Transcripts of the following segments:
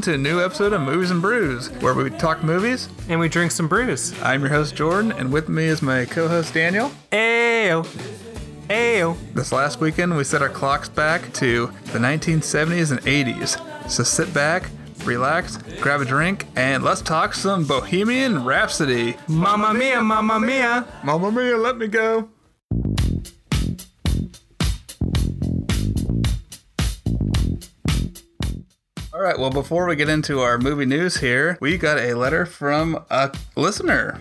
everyone to a new episode of Movies and Brews, where we talk movies. and we drink some brews. I'm your host Jordan, and with me is my co-host Daniel. Ayo. Ayo. This last weekend, we set our clocks back to the 1970s and 80s. So sit back, relax, grab a drink, and let's talk some Bohemian Rhapsody. Mamma mia, mamma mia. Mamma mia, let me go. All right, well, before we get into our movie news here, we got a letter from a listener.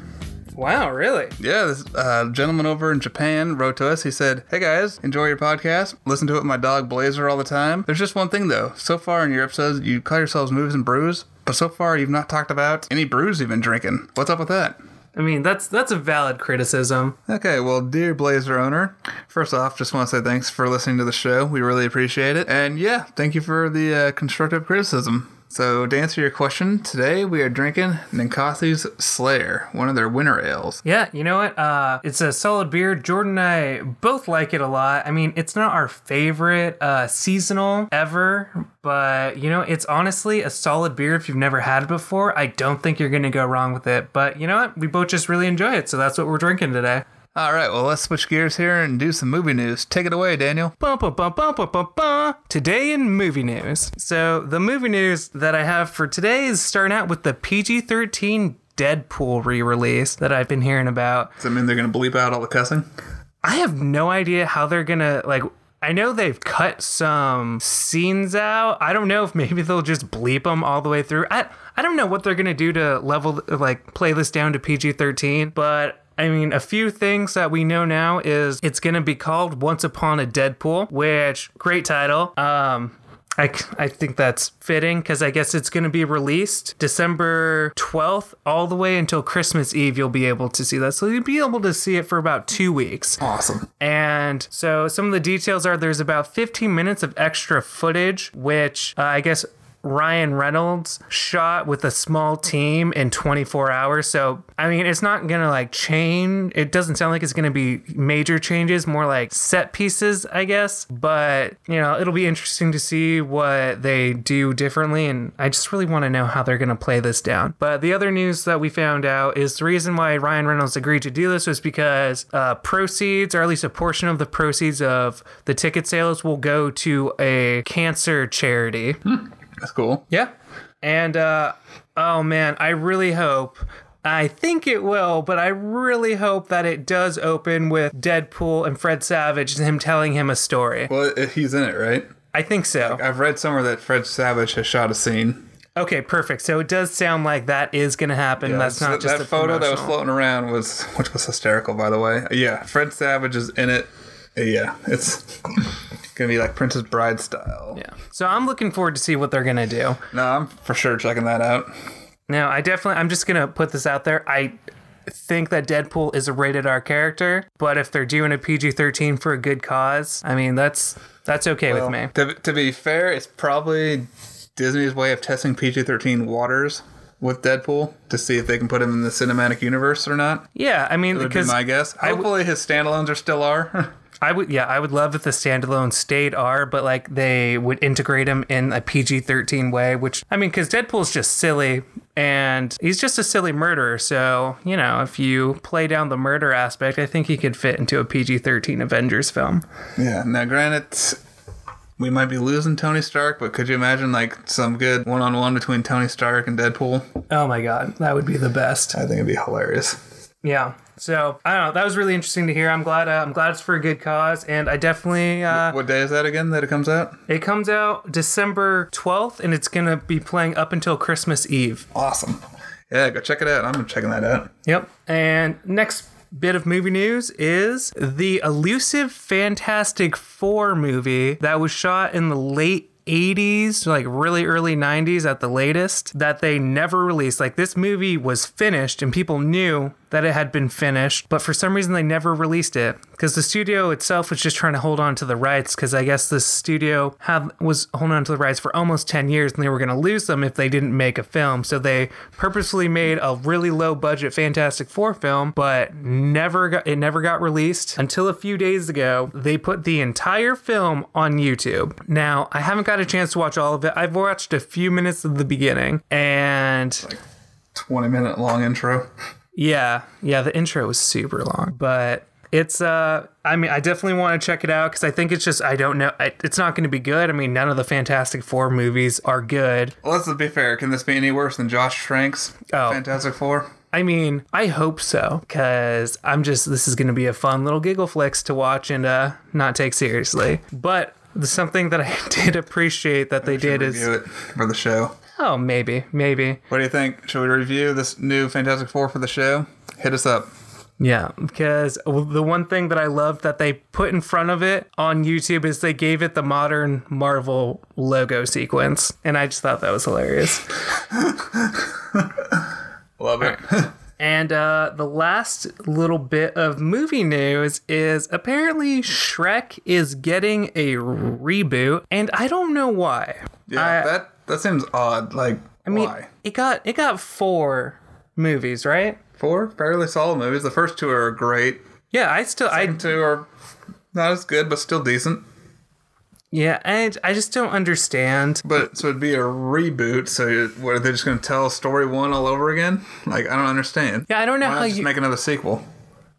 Wow, really? Yeah, this uh, gentleman over in Japan wrote to us. He said, Hey guys, enjoy your podcast. Listen to it with my dog Blazer all the time. There's just one thing though. So far in your episodes, you call yourselves Movies and Brews, but so far you've not talked about any brews you've been drinking. What's up with that? I mean, that's that's a valid criticism. Okay, well, dear Blazer owner, first off, just want to say thanks for listening to the show. We really appreciate it. And yeah, thank you for the uh, constructive criticism. So, to answer your question, today we are drinking Ninkasi's Sleigh'r, one of their winter ales. Yeah, you know what? Uh, it's a solid beer. Jordan and I both like it a lot. I mean, it's not our favorite uh, seasonal ever, but you know, it's honestly a solid beer if you've never had it before. I don't think you're gonna go wrong with it. But you know what? We both just really enjoy it, so that's what we're drinking today. All right, well, let's switch gears here and do some movie news. Take it away, Daniel. Bum, bum, bum, bum, bum, bum, bum. Today in movie news. So, the movie news that I have for today is starting out with the PG 13 Deadpool re release that I've been hearing about. Does that mean they're going to bleep out all the cussing? I have no idea how they're gonna, like, I know they've cut some scenes out. I don't know if maybe they'll just bleep them all the way through. I, I don't know what they're gonna do to level, like, play this down to PG 13, but I mean, a few things that we know now is it's going to be called Once Upon a Deadpool, which great title. Um, I, I think that's fitting because I guess it's going to be released December 12th all the way until Christmas Eve. You'll be able to see that. So you'll be able to see it for about two weeks. Awesome. And so some of the details are there's about 15 minutes of extra footage, which uh, I guess Ryan Reynolds shot with a small team in 24 hours. So, I mean, it's not going to like change. It doesn't sound like it's going to be major changes, more like set pieces, I guess. But, you know, it'll be interesting to see what they do differently. And I just really want to know how they're going to play this down. But the other news that we found out is the reason why Ryan Reynolds agreed to do this was because uh, proceeds, or at least a portion of the proceeds of the ticket sales, will go to a cancer charity. That's cool. Yeah. And uh oh man, I really hope I think it will, but I really hope that it does open with Deadpool and Fred Savage and him telling him a story. Well, he's in it, right? I think so. I've read somewhere that Fred Savage has shot a scene. Okay, perfect. So it does sound like that is going to happen. That's not that, just that a photo that was floating around was, which was hysterical, by the way. Yeah, Fred Savage is in it. Yeah, it's gonna be like Princess Bride style. Yeah. So I'm looking forward to see what they're to do. No, I'm for sure checking that out. Now, I definitely, I'm just to put this out there. I think that Deadpool is a rated R character, but if they're doing a PG 13 for a good cause, I mean, that's that's okay with me. To, to be fair, it's probably Disney's way of testing PG-13 waters with Deadpool to see if they can put him in the cinematic universe or not. Yeah, I mean, Would be because my guess. I w- Hopefully, his standalones are still are. I would, yeah, I would love if the standalone stayed R, but like they would integrate him in a PG 13 way, which, I mean, because Deadpool's just silly and he's just a silly murderer. So, you know, if you play down the murder aspect, I think he could fit into a PG 13 Avengers film. yeah. Now, granted, we might be losing Tony Stark, but could you imagine like some good one-on-one between Tony Stark and Deadpool? Oh my God, that would be the best. I think it'd be hilarious. Yeah. So I don't know. That was really interesting to hear. I'm glad. Uh, I'm glad it's for a good cause, and I definitely. Uh, What day is that again that it comes out? it comes out December 12th, and it's gonna be playing up until Christmas Eve. Awesome. Yeah, go check it out. I'm checking that out. Yep. And next bit of movie news is the elusive Fantastic Four movie that was shot in the late 80s, like really early 90s at the latest, that they never released. Like this movie was finished and people knew that it had been finished, but for some reason they never released it because the studio itself was just trying to hold on to the rights because I guess the studio had was holding on to the rights for almost 10 years and they were going to lose them if they didn't make a film. So they purposefully made a really low budget Fantastic Four film, but never got it never got released until a few days ago. They put the entire film on YouTube. Now, I haven't got a chance to watch all of it. I've watched a few minutes of the beginning and like 20 minute long intro. yeah, yeah, the intro was super long, but it's uh I mean, I definitely want to check it out cuz I think it's just I don't know I, it's not going to be good. I mean, none of the Fantastic 4 movies are good. Well, let's be fair. Can this be any worse than Josh Trank's Oh. Fantastic Four? I mean, I hope so cuz I'm just this is going to be a fun little giggle flicks to watch and uh not take seriously. But something that I did appreciate that they did is it for the show. oh, maybe, maybe. What do you think? Should we review this new Fantastic Four for the show? Hit us up. Yeah, because the one thing that I loved that they put in front of it on YouTube is they gave it the modern Marvel logo sequence, and I just thought that was hilarious. Love it. And uh, the last little bit of movie news is apparently Shrek is getting a reboot, and I don't know why. yeah, I- that that seems odd. Like, I mean, why? it got it got four movies, right? Four fairly solid movies. The first two are great. Yeah, I still I two are not as good, but still decent. Yeah, and I just don't understand. But so it'd be a reboot. So what are they just going to tell story one all over again? Like, I don't understand. Yeah, I don't know Why how just you make another sequel?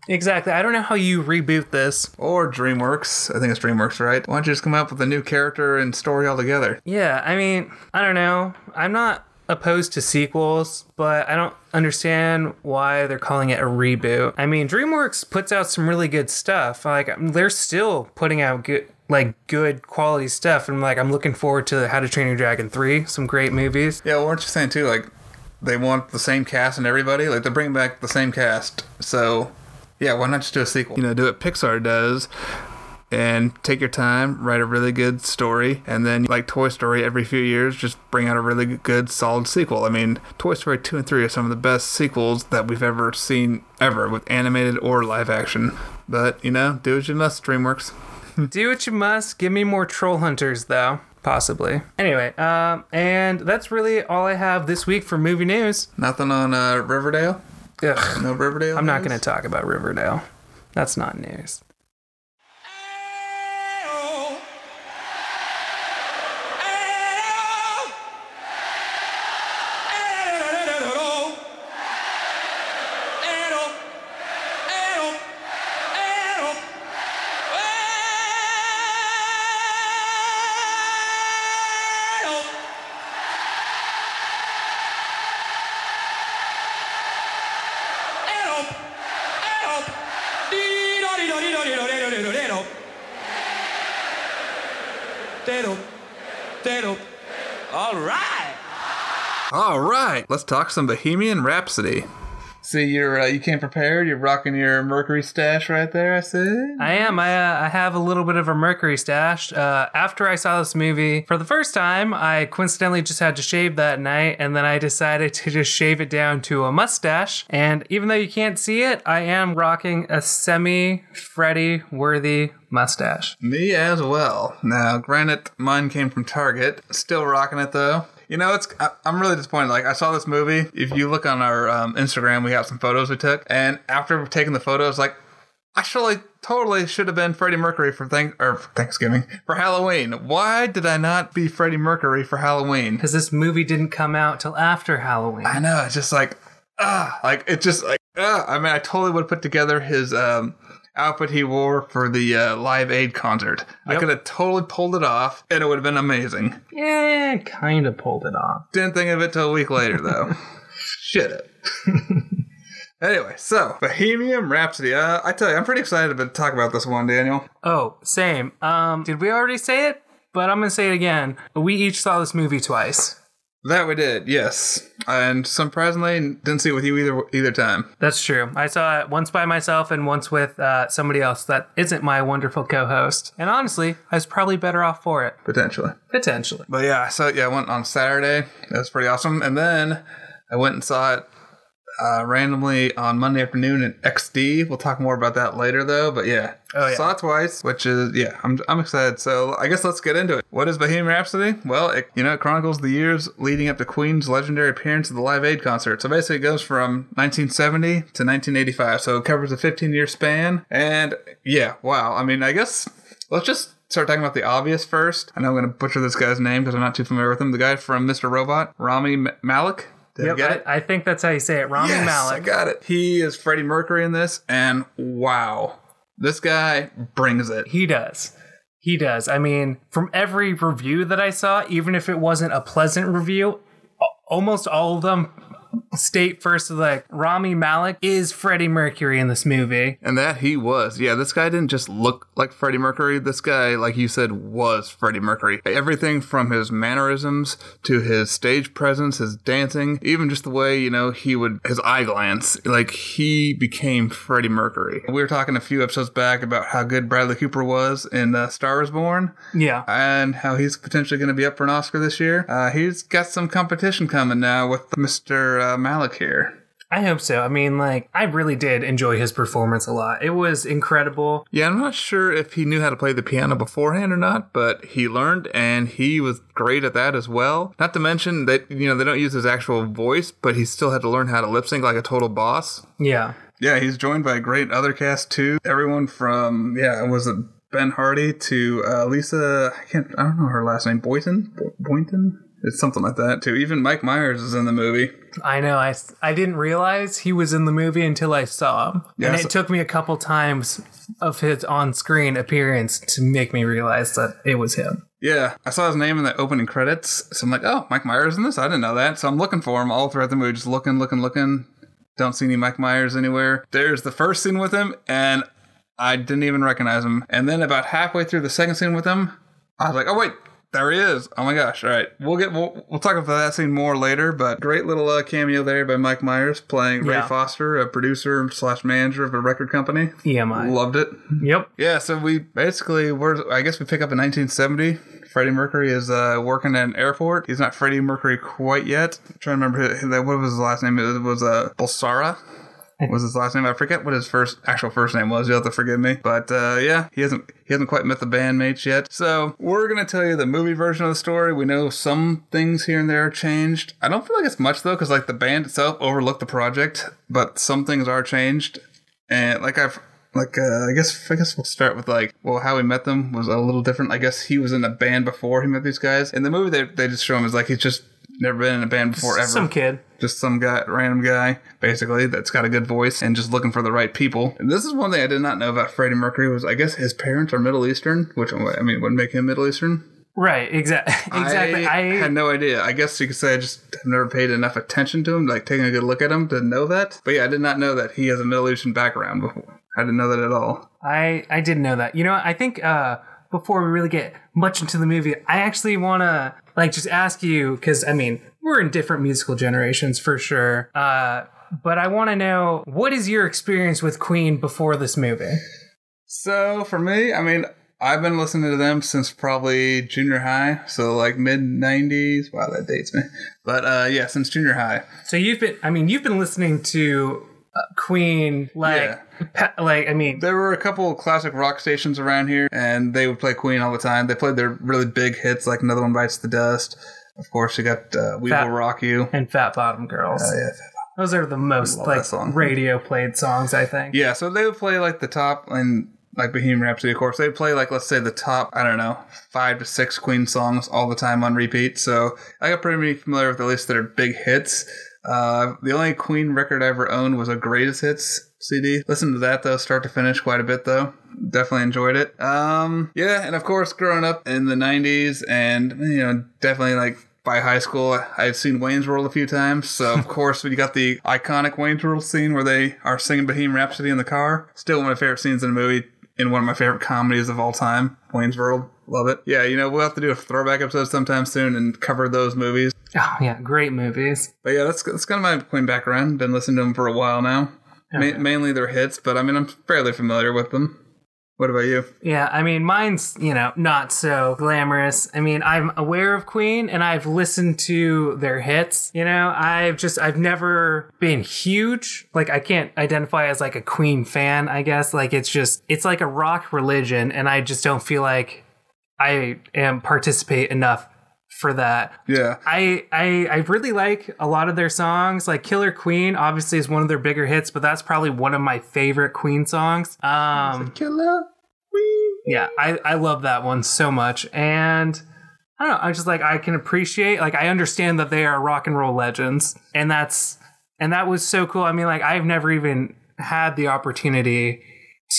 exactly. I don't know how you reboot this. Or DreamWorks. I think it's DreamWorks, right? Why don't you just come up with a new character and story altogether? Yeah, I mean, I don't know. I'm not opposed to sequels, but I don't understand why they're calling it a reboot. I mean, DreamWorks puts out some really good stuff. Like they're still putting out good like good quality stuff and like I'm looking forward to How to Train Your Dragon 3, some great movies. Yeah, well, weren't you saying too, like, they want the same cast and everybody? Like, they're bringing back the same cast. So, yeah, why not just do a sequel? You know, do what Pixar does and take your time, write a really good story, and then, like Toy Story, every few years, just bring out a really good, solid sequel. I mean, Toy Story 2 and 3 are some of the best sequels that we've ever seen, ever, with animated or live action. But, you know, do what you must, DreamWorks. Do what you must. Give me more troll hunters though. Possibly. Anyway, um, and that's really all I have this week for movie news. Nothing on uh, Riverdale? Ugh, No Riverdale? I'm not news? going to talk about Riverdale. That's not news. Talk some Bohemian Rhapsody. See, you're uh, you came prepared. You're rocking your Mercury stash right there. I see. I am. I, uh, I have a little bit of a Mercury stash. Uh, after I saw this movie for the first time, I coincidentally just had to shave that night, and then I decided to just shave it down to a mustache. And even though you can't see it, I am rocking a semi Freddie worthy mustache. Me as well. Now, granted, mine came from Target. Still rocking it though. You know, it's I, I'm really disappointed. Like I saw this movie. If you look on our um, Instagram, we have some photos we took, and after taking the photos, like I surely totally should have been Freddie Mercury for thank or for Thanksgiving for Halloween. Why did I not be Freddie Mercury for Halloween? Because this movie didn't come out till after Halloween. I know. It's just like, ah, like it just like, ah. I mean, I totally would have put together his um outfit he wore for the uh, Live Aid concert. I could have totally pulled it off, and it would have been amazing. Yeah, kind of pulled it off. Didn't think of it till a week later, though. Shit it. anyway, so Bohemian Rhapsody. Uh, I tell you, I'm pretty excited to talk about this one, Daniel. Oh, same. Um, did we already say it? But I'm gonna say it again. We each saw this movie twice. That we did, yes. And surprisingly, didn't see it with you either either time. That's true. I saw it once by myself and once with uh, somebody else that isn't my wonderful co-host. And honestly, I was probably better off for it. Potentially. Potentially. But yeah, so yeah, I went on Saturday. That was pretty awesome. And then I went and saw it uh, randomly on Monday afternoon in XD. We'll talk more about that later, though. But yeah, Oh, yeah. saw it twice, which is yeah, I'm I'm excited. So I guess let's get into it. What is Bohemian Rhapsody? Well, it you know it chronicles the years leading up to Queen's legendary appearance at the Live Aid concert. So basically, it goes from 1970 to 1985. So it covers a 15 year span. And yeah, wow. I mean, I guess let's just. Start talking about the obvious first. I know I'm going to butcher this guy's name because I'm not too familiar with him. The guy from Mr. Robot, Rami Malek. Did I Yep? I, I think that's how you say it. Rami Yes, I Malek. got it. He is Freddie Mercury in this, and wow, this guy brings it. He does. He does. I mean, from every review that I saw, even if it wasn't a pleasant review, almost all of them state first like Rami Malek is Freddie Mercury in this movie. And that he was. Yeah, this guy didn't just look like Freddie Mercury. This guy, like you said, was Freddie Mercury. Everything from his mannerisms to his stage presence, his dancing, even just the way, you know, he would, his eye glance, like he became Freddie Mercury. We were talking a few episodes back about how good Bradley Cooper was in uh, Star is Born Yeah. and how he's potentially going to be up for an Oscar this year. Uh, he's got some competition coming now with Mr. Uh, Malek here. I hope so. I mean, like, I really did enjoy his performance a lot. It was incredible. Yeah, I'm not sure if he knew how to play the piano beforehand or not, but he learned and he was great at that as well. Not to mention that, you know, they don't use his actual voice, but he still had to learn how to lip sync like a total boss. Yeah. Yeah, he's joined by a great other cast too. Everyone from, yeah, was it Ben Hardy to uh, Lisa, I can't, I don't know her last name, Boynton? Bo- Boynton? It's something like that too. Even Mike Myers is in the movie. I know. I, I didn't realize he was in the movie until I saw him. Yeah, and so- it took me a couple times of his on screen appearance to make me realize that it was him. Yeah, I saw his name in the opening credits, so I'm like, oh, Mike Myers in this? I didn't know that. So I'm looking for him all throughout the movie, just looking, looking, looking. Don't see any Mike Myers anywhere. There's the first scene with him, and I didn't even recognize him. And then about halfway through the second scene with him, I was like, oh wait, there he is. Oh my gosh! All right, we'll get we'll, we'll talk about that scene more later. But great little uh, cameo there by Mike Myers playing Ray Yeah. Foster, a producer slash manager of a record company. EMI. Loved it. Yep. Yeah, so we basically we're I guess we pick up in 1970. Freddie Mercury is uh, working at an airport. He's not Freddie Mercury quite yet. I'm trying to remember his, what was his last name. It was uh, Bulsara. Was his last name? I forget what his first actual first name was. You'll have to forgive me. But uh, yeah, he hasn't he hasn't quite met the bandmates yet. So we're gonna tell you the movie version of the story. We know some things here and there are changed. I don't feel like it's much though, because like the band itself overlooked the project, but some things are changed. And like I've like uh, I guess I guess we'll start with like well how we met them was a little different. I guess he was in a band before he met these guys. In the movie they they just show him as like he's just never been in a band before ever. Some kid. Just some guy, random guy, basically that's got a good voice and just looking for the right people. And this is one thing I did not know about Freddie Mercury was I guess his parents are Middle Eastern, which I mean would make him Middle Eastern. Right. Exactly. Exactly. I, I, had no idea. I guess you could say I just have never paid enough attention to him, like taking a good look at him to know that. But yeah, I did not know that he has a Middle Eastern background before. I didn't know that at all. I I didn't know that. You know. I think uh, before we really get much into the movie, I actually want to like just ask you because I mean we're in different musical generations for sure. Uh, but I want to know what is your experience with Queen before this movie? So for me, I mean, I've been listening to them since probably junior high, so like mid '90s. Wow, that dates me. But uh, yeah, since junior high. So you've been, I mean, you've been listening to uh, Queen like, Yeah. pa- like I mean, There were a couple of classic rock stations around here, and they would play Queen all the time. They played their really big hits, like "Another One Bites the Dust." Of course, you got uh, "We Fat- Will Rock You." and Fat Bottom Girls. Oh, yeah, Those are the most like radio played songs, I think. Yeah, so they would play like the top and like Bohemian Rhapsody, of course. They'd play like let's say the top, I don't know, five to six Queen songs all the time on repeat. So I got pretty familiar with at least their big hits. Uh, the only Queen record I ever owned was a greatest hits CD. Listened to that though, start to finish, quite a bit though. Definitely enjoyed it. Um, yeah, and of course, growing up in the '90s, and you know, definitely like by high school, I've seen Wayne's World a few times. So, of course, when you got the iconic Wayne's World scene where they are singing Bohemian Rhapsody in the car, still one of my favorite scenes in a movie, in one of my favorite comedies of all time, Wayne's World. Love it. Yeah, you know, we'll have to do a throwback episode sometime soon and cover those movies. Oh yeah, great movies. But yeah, that's that's kind of my Queen background. Been listening to them for a while now. Oh, Ma- mainly their hits, but I mean, I'm fairly familiar with them. What about you? Yeah, I mean, mine's, you know, not so glamorous. I mean, I'm aware of Queen and I've listened to their hits. You know, I've just, I've never been huge. Like, I can't identify as like a Queen fan, I guess. Like, it's just, it's like a rock religion and I just don't feel like I am participate enough for that. Yeah. I, I I really like a lot of their songs. Like Killer Queen, obviously, is one of their bigger hits, but that's probably one of my favorite Queen songs. Um, Killer Queen. yeah, I, I love that one so much. And I don't know, I'm just like I can appreciate like I understand that they are rock and roll legends. And that's and that was so cool. I mean, like I've never even had the opportunity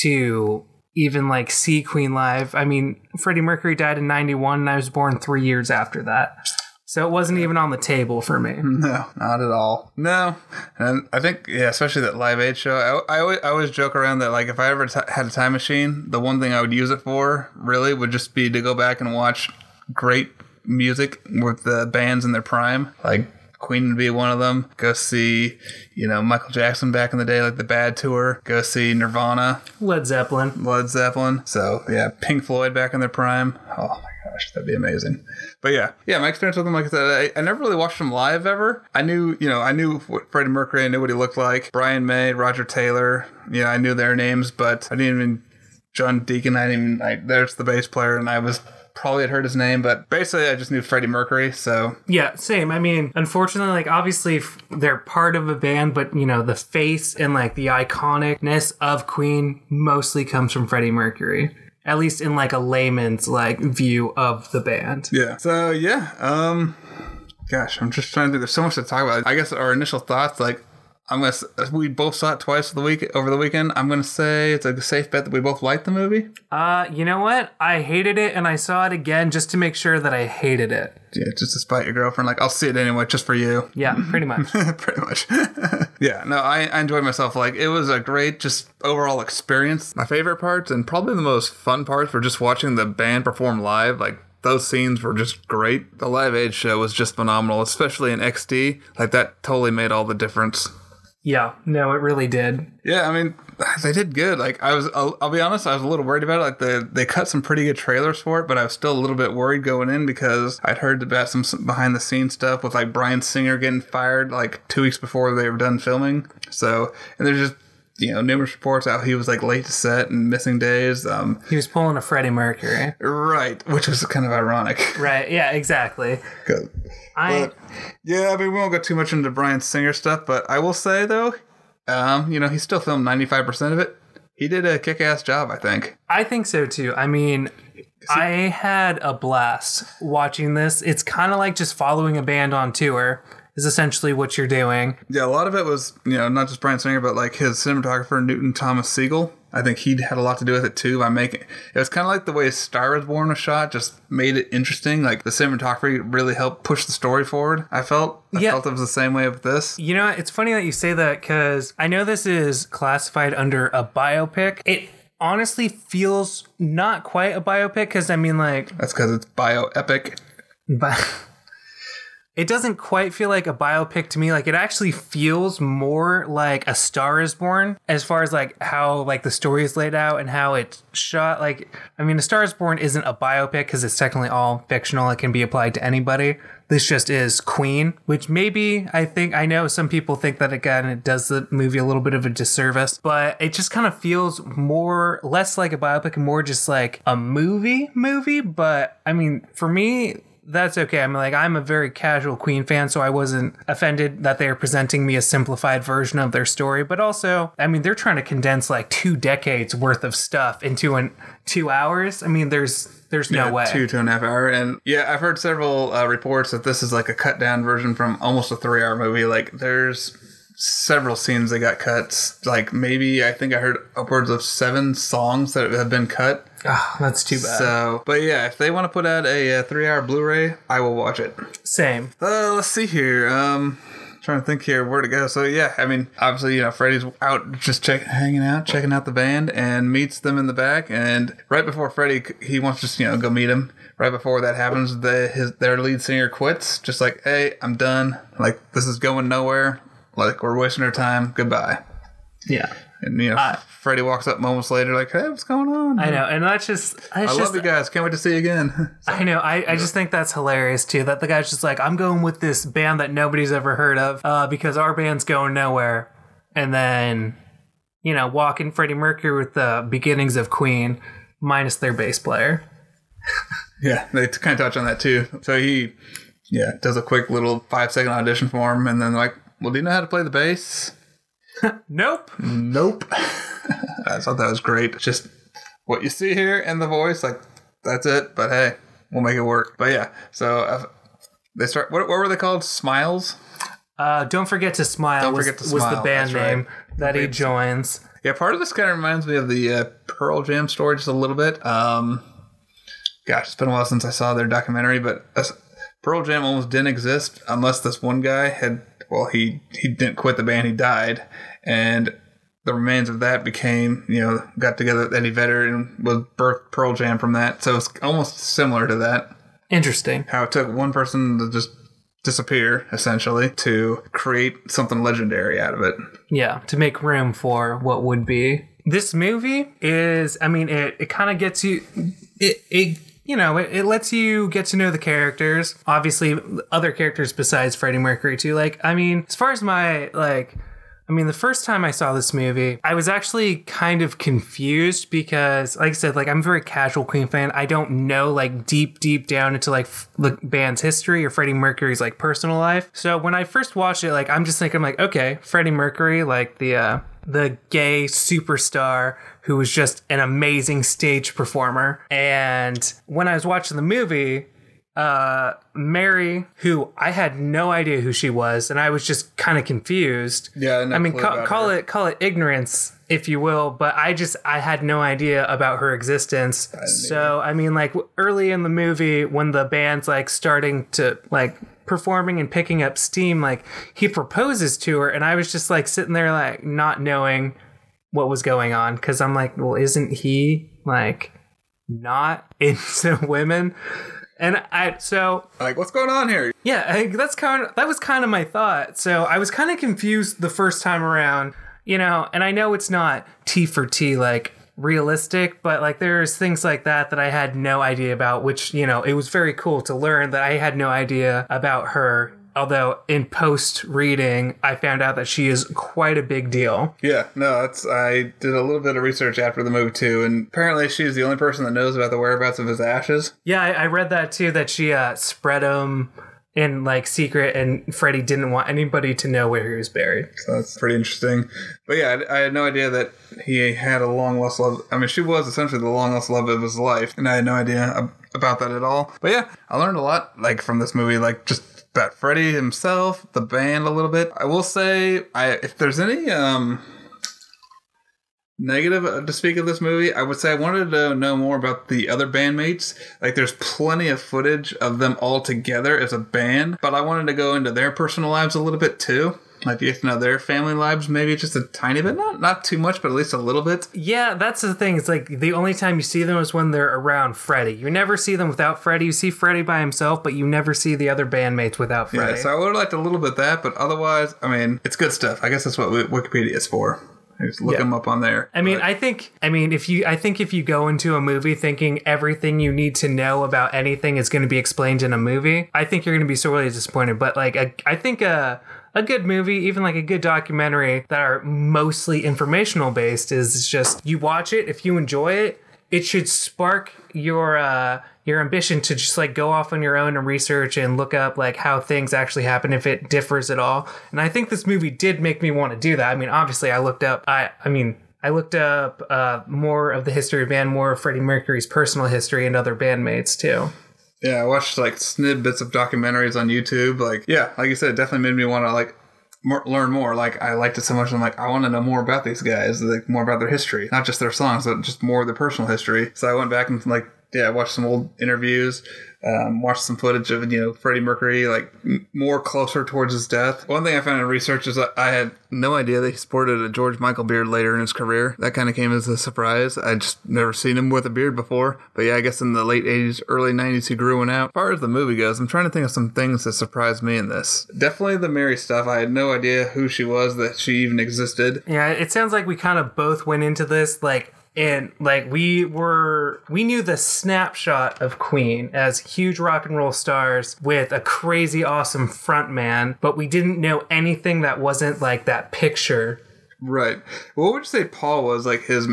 to even like see Queen live. I mean, Freddie Mercury died in 91 and I was born 3 years after that. So it wasn't even on the table for me. No, not at all. No, and I think yeah, especially that Live Aid show. I, I, always, I always joke around that like if I ever t- had a time machine, the one thing I would use it for really would just be to go back and watch great music with the bands in their prime, like. Queen would be one of them. Go see, you know, Michael Jackson back in the day, like the Bad Tour. Go see Nirvana, Led Zeppelin. Led Zeppelin. So yeah, Pink Floyd back in their prime. Oh my gosh, that'd be amazing. But yeah, yeah, my experience with them, like I said, I, I never really watched them live ever. I knew, you know, I knew what Freddie Mercury, I knew what he looked like. Brian May, Roger Taylor, yeah, I knew their names, but I didn't even. John Deacon, I didn't even. I, there's the bass player, and I was probably had heard his name, but basically I just knew Freddie Mercury. So Yeah, same. I mean, unfortunately, like obviously f- they're part of a band, but you know the face and like the iconicness of Queen mostly comes from Freddie Mercury. At least in like a layman's like view of the band. yeah, so yeah, um, gosh, I'm just trying to. think. There's so much to talk about. I guess our initial thoughts, like. I'm gonna. We both saw it twice the week over the weekend. I'm gonna say it's a safe bet that we both liked the movie. Uh, you know what? I hated it, and I saw it again just to make sure that I hated it. Yeah, just to spite your girlfriend. Like I'll see it anyway, just for you. Yeah, pretty much. pretty much. yeah, no, I, I enjoyed myself. Like it was a great, just overall experience. My favorite parts and probably the most fun parts were just watching the band perform live. Like those scenes were just great. The Live Aid show was just phenomenal, especially in XD. Like that totally made all the difference. Yeah, no, it really did. Yeah, I mean, they did good. Like I was, I'll, I'll be honest, I was a little worried about it. Like the they cut some pretty good trailers for it, but I was still a little bit worried going in because I'd heard about some behind the scenes stuff with like Bryan Singer getting fired like two weeks before they were done filming. So and there's just you know numerous reports out he was like late to set and missing days. Um, He was pulling a Freddie Mercury. right, which was kind of ironic. Right. Yeah. exactly. I. But yeah, I mean, we won't go too much into Bryan Singer stuff, but I will say though, um, you know, he still filmed ninety five percent of it. He did a kick ass job, I think. I think so too. I mean, I had a blast watching this. It's kind of like just following a band on tour, is essentially what you're doing. Yeah, a lot of it was, you know, not just Bryan Singer, but like his cinematographer, Newton Thomas Sigel. I think he had a lot to do with it too by making it was kind of like the way Star is Born was shot, just made it interesting. Like the cinematography really helped push the story forward. I felt, I Yeah. felt it was the same way with this. You know, it's funny that you say that because I know this is classified under a biopic. It honestly feels not quite a biopic because I mean, like, That's because it's bio epic. but it doesn't quite feel like a biopic to me. Like it actually feels more like a star is born as far as like how like the story is laid out and how it's shot. Like i mean a star is born isn't a biopic because it's technically all fictional. It can be applied to anybody. This just is queen which maybe i think i know some people think that again it does the movie a little bit of a disservice but it just kind of feels more less like a biopic and more just like a movie movie. But i mean for me that's okay. I'm like I'm a very casual Queen fan, so I wasn't offended that they are presenting me a simplified version of their story. But also, I mean, they're trying to condense like two decades worth of stuff into an two hours. I mean, there's there's no Yeah, way. Two, two and a half hour. And yeah, I've heard several uh, reports that this is like a cut down version from almost a three hour movie. Like there's several scenes that got cut. Like maybe I think I heard upwards of seven songs that have been cut. Ah, that's too bad. So, but yeah, if they want to put out a, uh three hour Blu ray, I will watch it. Same. Uh, let's see here. Um, trying to think here where to go. So yeah, I mean, obviously, you know, Freddie's out just check, hanging out, checking out the band, and meets them in the back. And right before Freddie, he wants to just you know go meet him. Right before that happens, the his their lead singer quits, just like, "Hey, I'm done. Like this is going nowhere. Like we're wasting our time. Goodbye." Yeah. And you know, Freddie walks up moments later, like, "Hey, what's going on?" I know, and that's just I just, love you guys. Can't wait to see you again. I know. I, I just think that's hilarious too. That the guy's just like, I'm going with this band that nobody's ever heard of uh, because our band's going nowhere. And then, you know, walking Freddie Mercury with the beginnings of Queen, minus their bass player. yeah, they kind of touch on that too. So he, yeah, does a quick little five second audition for him, and then like, well, do you know how to play the bass? Nope. Nope. I thought that was great. Just what you see here and the voice, like that's it. But hey, we'll make it work. But yeah, so uh, they start. What, what were they called? Smiles. Uh, don't forget to smile. Don't was, forget to was the smile, band that's right. name that he joins. Yeah, part of this kind of reminds me of the uh, Pearl Jam story just a little bit. Um, gosh, it's been a while since I saw their documentary, but uh, Pearl Jam almost didn't exist unless this one guy had. Well, he he didn't quit the band; he died, and the remains of that became, you know, got together with Eddie Vedder and was birthed Pearl Jam from that. So it's almost similar to that. Interesting. How it took one person to just disappear, essentially, to create something legendary out of it. Yeah, to make room for what would be. This movie is, I mean, it, it kind of gets you, it, it you know, it, it lets you get to know the characters. Obviously, other characters besides Freddie Mercury, too. Like, I mean, as far as my, like, I mean, the first time I saw this movie, I was actually kind of confused because, like I said, like I'm a very casual Queen fan. I don't know like deep, deep down into like f- the band's history or Freddie Mercury's like personal life. So when I first watched it, like I'm just thinking, like, okay, Freddie Mercury, like the uh, the gay superstar who was just an amazing stage performer. And when I was watching the movie, uh Mary, who I had no idea who she was, and I was just kind of confused. Yeah, no I mean, ca- call her. it call it ignorance, if you will, but I just I had no idea about her existence. So I mean, like early in the movie, when the band's like starting to like performing and picking up steam, like he proposes to her, and I was just like sitting there like not knowing what was going on because I'm like, well, isn't he like not into women? And I so Like, what's going on here? yeah, I, that's kind of that was kind of my thought. So I was kind of confused the first time around, you know. And I know it's not T for T like realistic, but like there's things like that that I had no idea about. Which you know, it was very cool to learn that I had no idea about her. Although in post reading, I found out that she is quite a big deal. Yeah, no, that's I did a little bit of research after the movie too, and apparently she's the only person that knows about the whereabouts of his ashes. Yeah, I, I read that too. That she uh, spread them in like secret, and Freddie didn't want anybody to know where he was buried. So that's pretty interesting. But yeah, I, I had no idea that he had a long lost love. I mean, she was essentially the long lost love of his life, and I had no idea about that at all. But yeah, I learned a lot like from this movie, like just about Freddie himself, the band a little bit. I will say, I if there's any um negative to speak of this movie, I would say I wanted to know more about the other bandmates. Like, there's plenty of footage of them all together as a band, but I wanted to go into their personal lives a little bit too. Like, be get to know their family lives, maybe just a tiny bit, not not too much, but at least a little bit. Yeah, that's the thing. It's like the only time you see them is when they're around Freddie. You never see them without Freddie. You see Freddie by himself, but you never see the other bandmates without Yeah, so I would have liked a little bit of that, but otherwise, I mean, it's good stuff. I guess that's what Wikipedia is for. Just look Yeah. them up on there. I mean, But- I think, I mean, if you, I think if you go into a movie thinking everything you need to know about anything is going to be explained in a movie, I think you're going to be sorely disappointed. But like, a, I think a, a good movie, even like a good documentary that are mostly informational based, is just you watch it. If you enjoy it, it should spark your uh, your ambition to just like go off on your own and research and look up like how things actually happen if it differs at all. And I think this movie did make me want to do that. I mean, obviously, I looked up. I I mean. I looked up uh, more of the history of band, more of Freddie Mercury's personal history and other bandmates too. Yeah, I watched like snippets of documentaries on YouTube. Like, yeah, like you said, it definitely made me want to like more, learn more. Like, I liked it so much. I'm like, I want to know more about these guys, like more about their history, not just their songs, but just more of their personal history. So I went back and like yeah, watched some old interviews, um, watched some footage of you know Freddie Mercury like m- more closer towards his death. One thing I found in research is I had no idea that he sported a George Michael beard later in his career. That kind of came as a surprise. I just never seen him with a beard before. But yeah, I guess in the late '80s, early '90s, he grew one out. As far as the movie goes, I'm trying to think of some things that surprised me in this. Definitely the Mary stuff. I had no idea who she was, that she even existed. Yeah, it sounds like we kind of both went into this like and like we were we knew the snapshot of Queen as huge rock and roll stars with a crazy awesome front man, but we didn't know anything that wasn't like that picture. Right. What would you say Paul was like his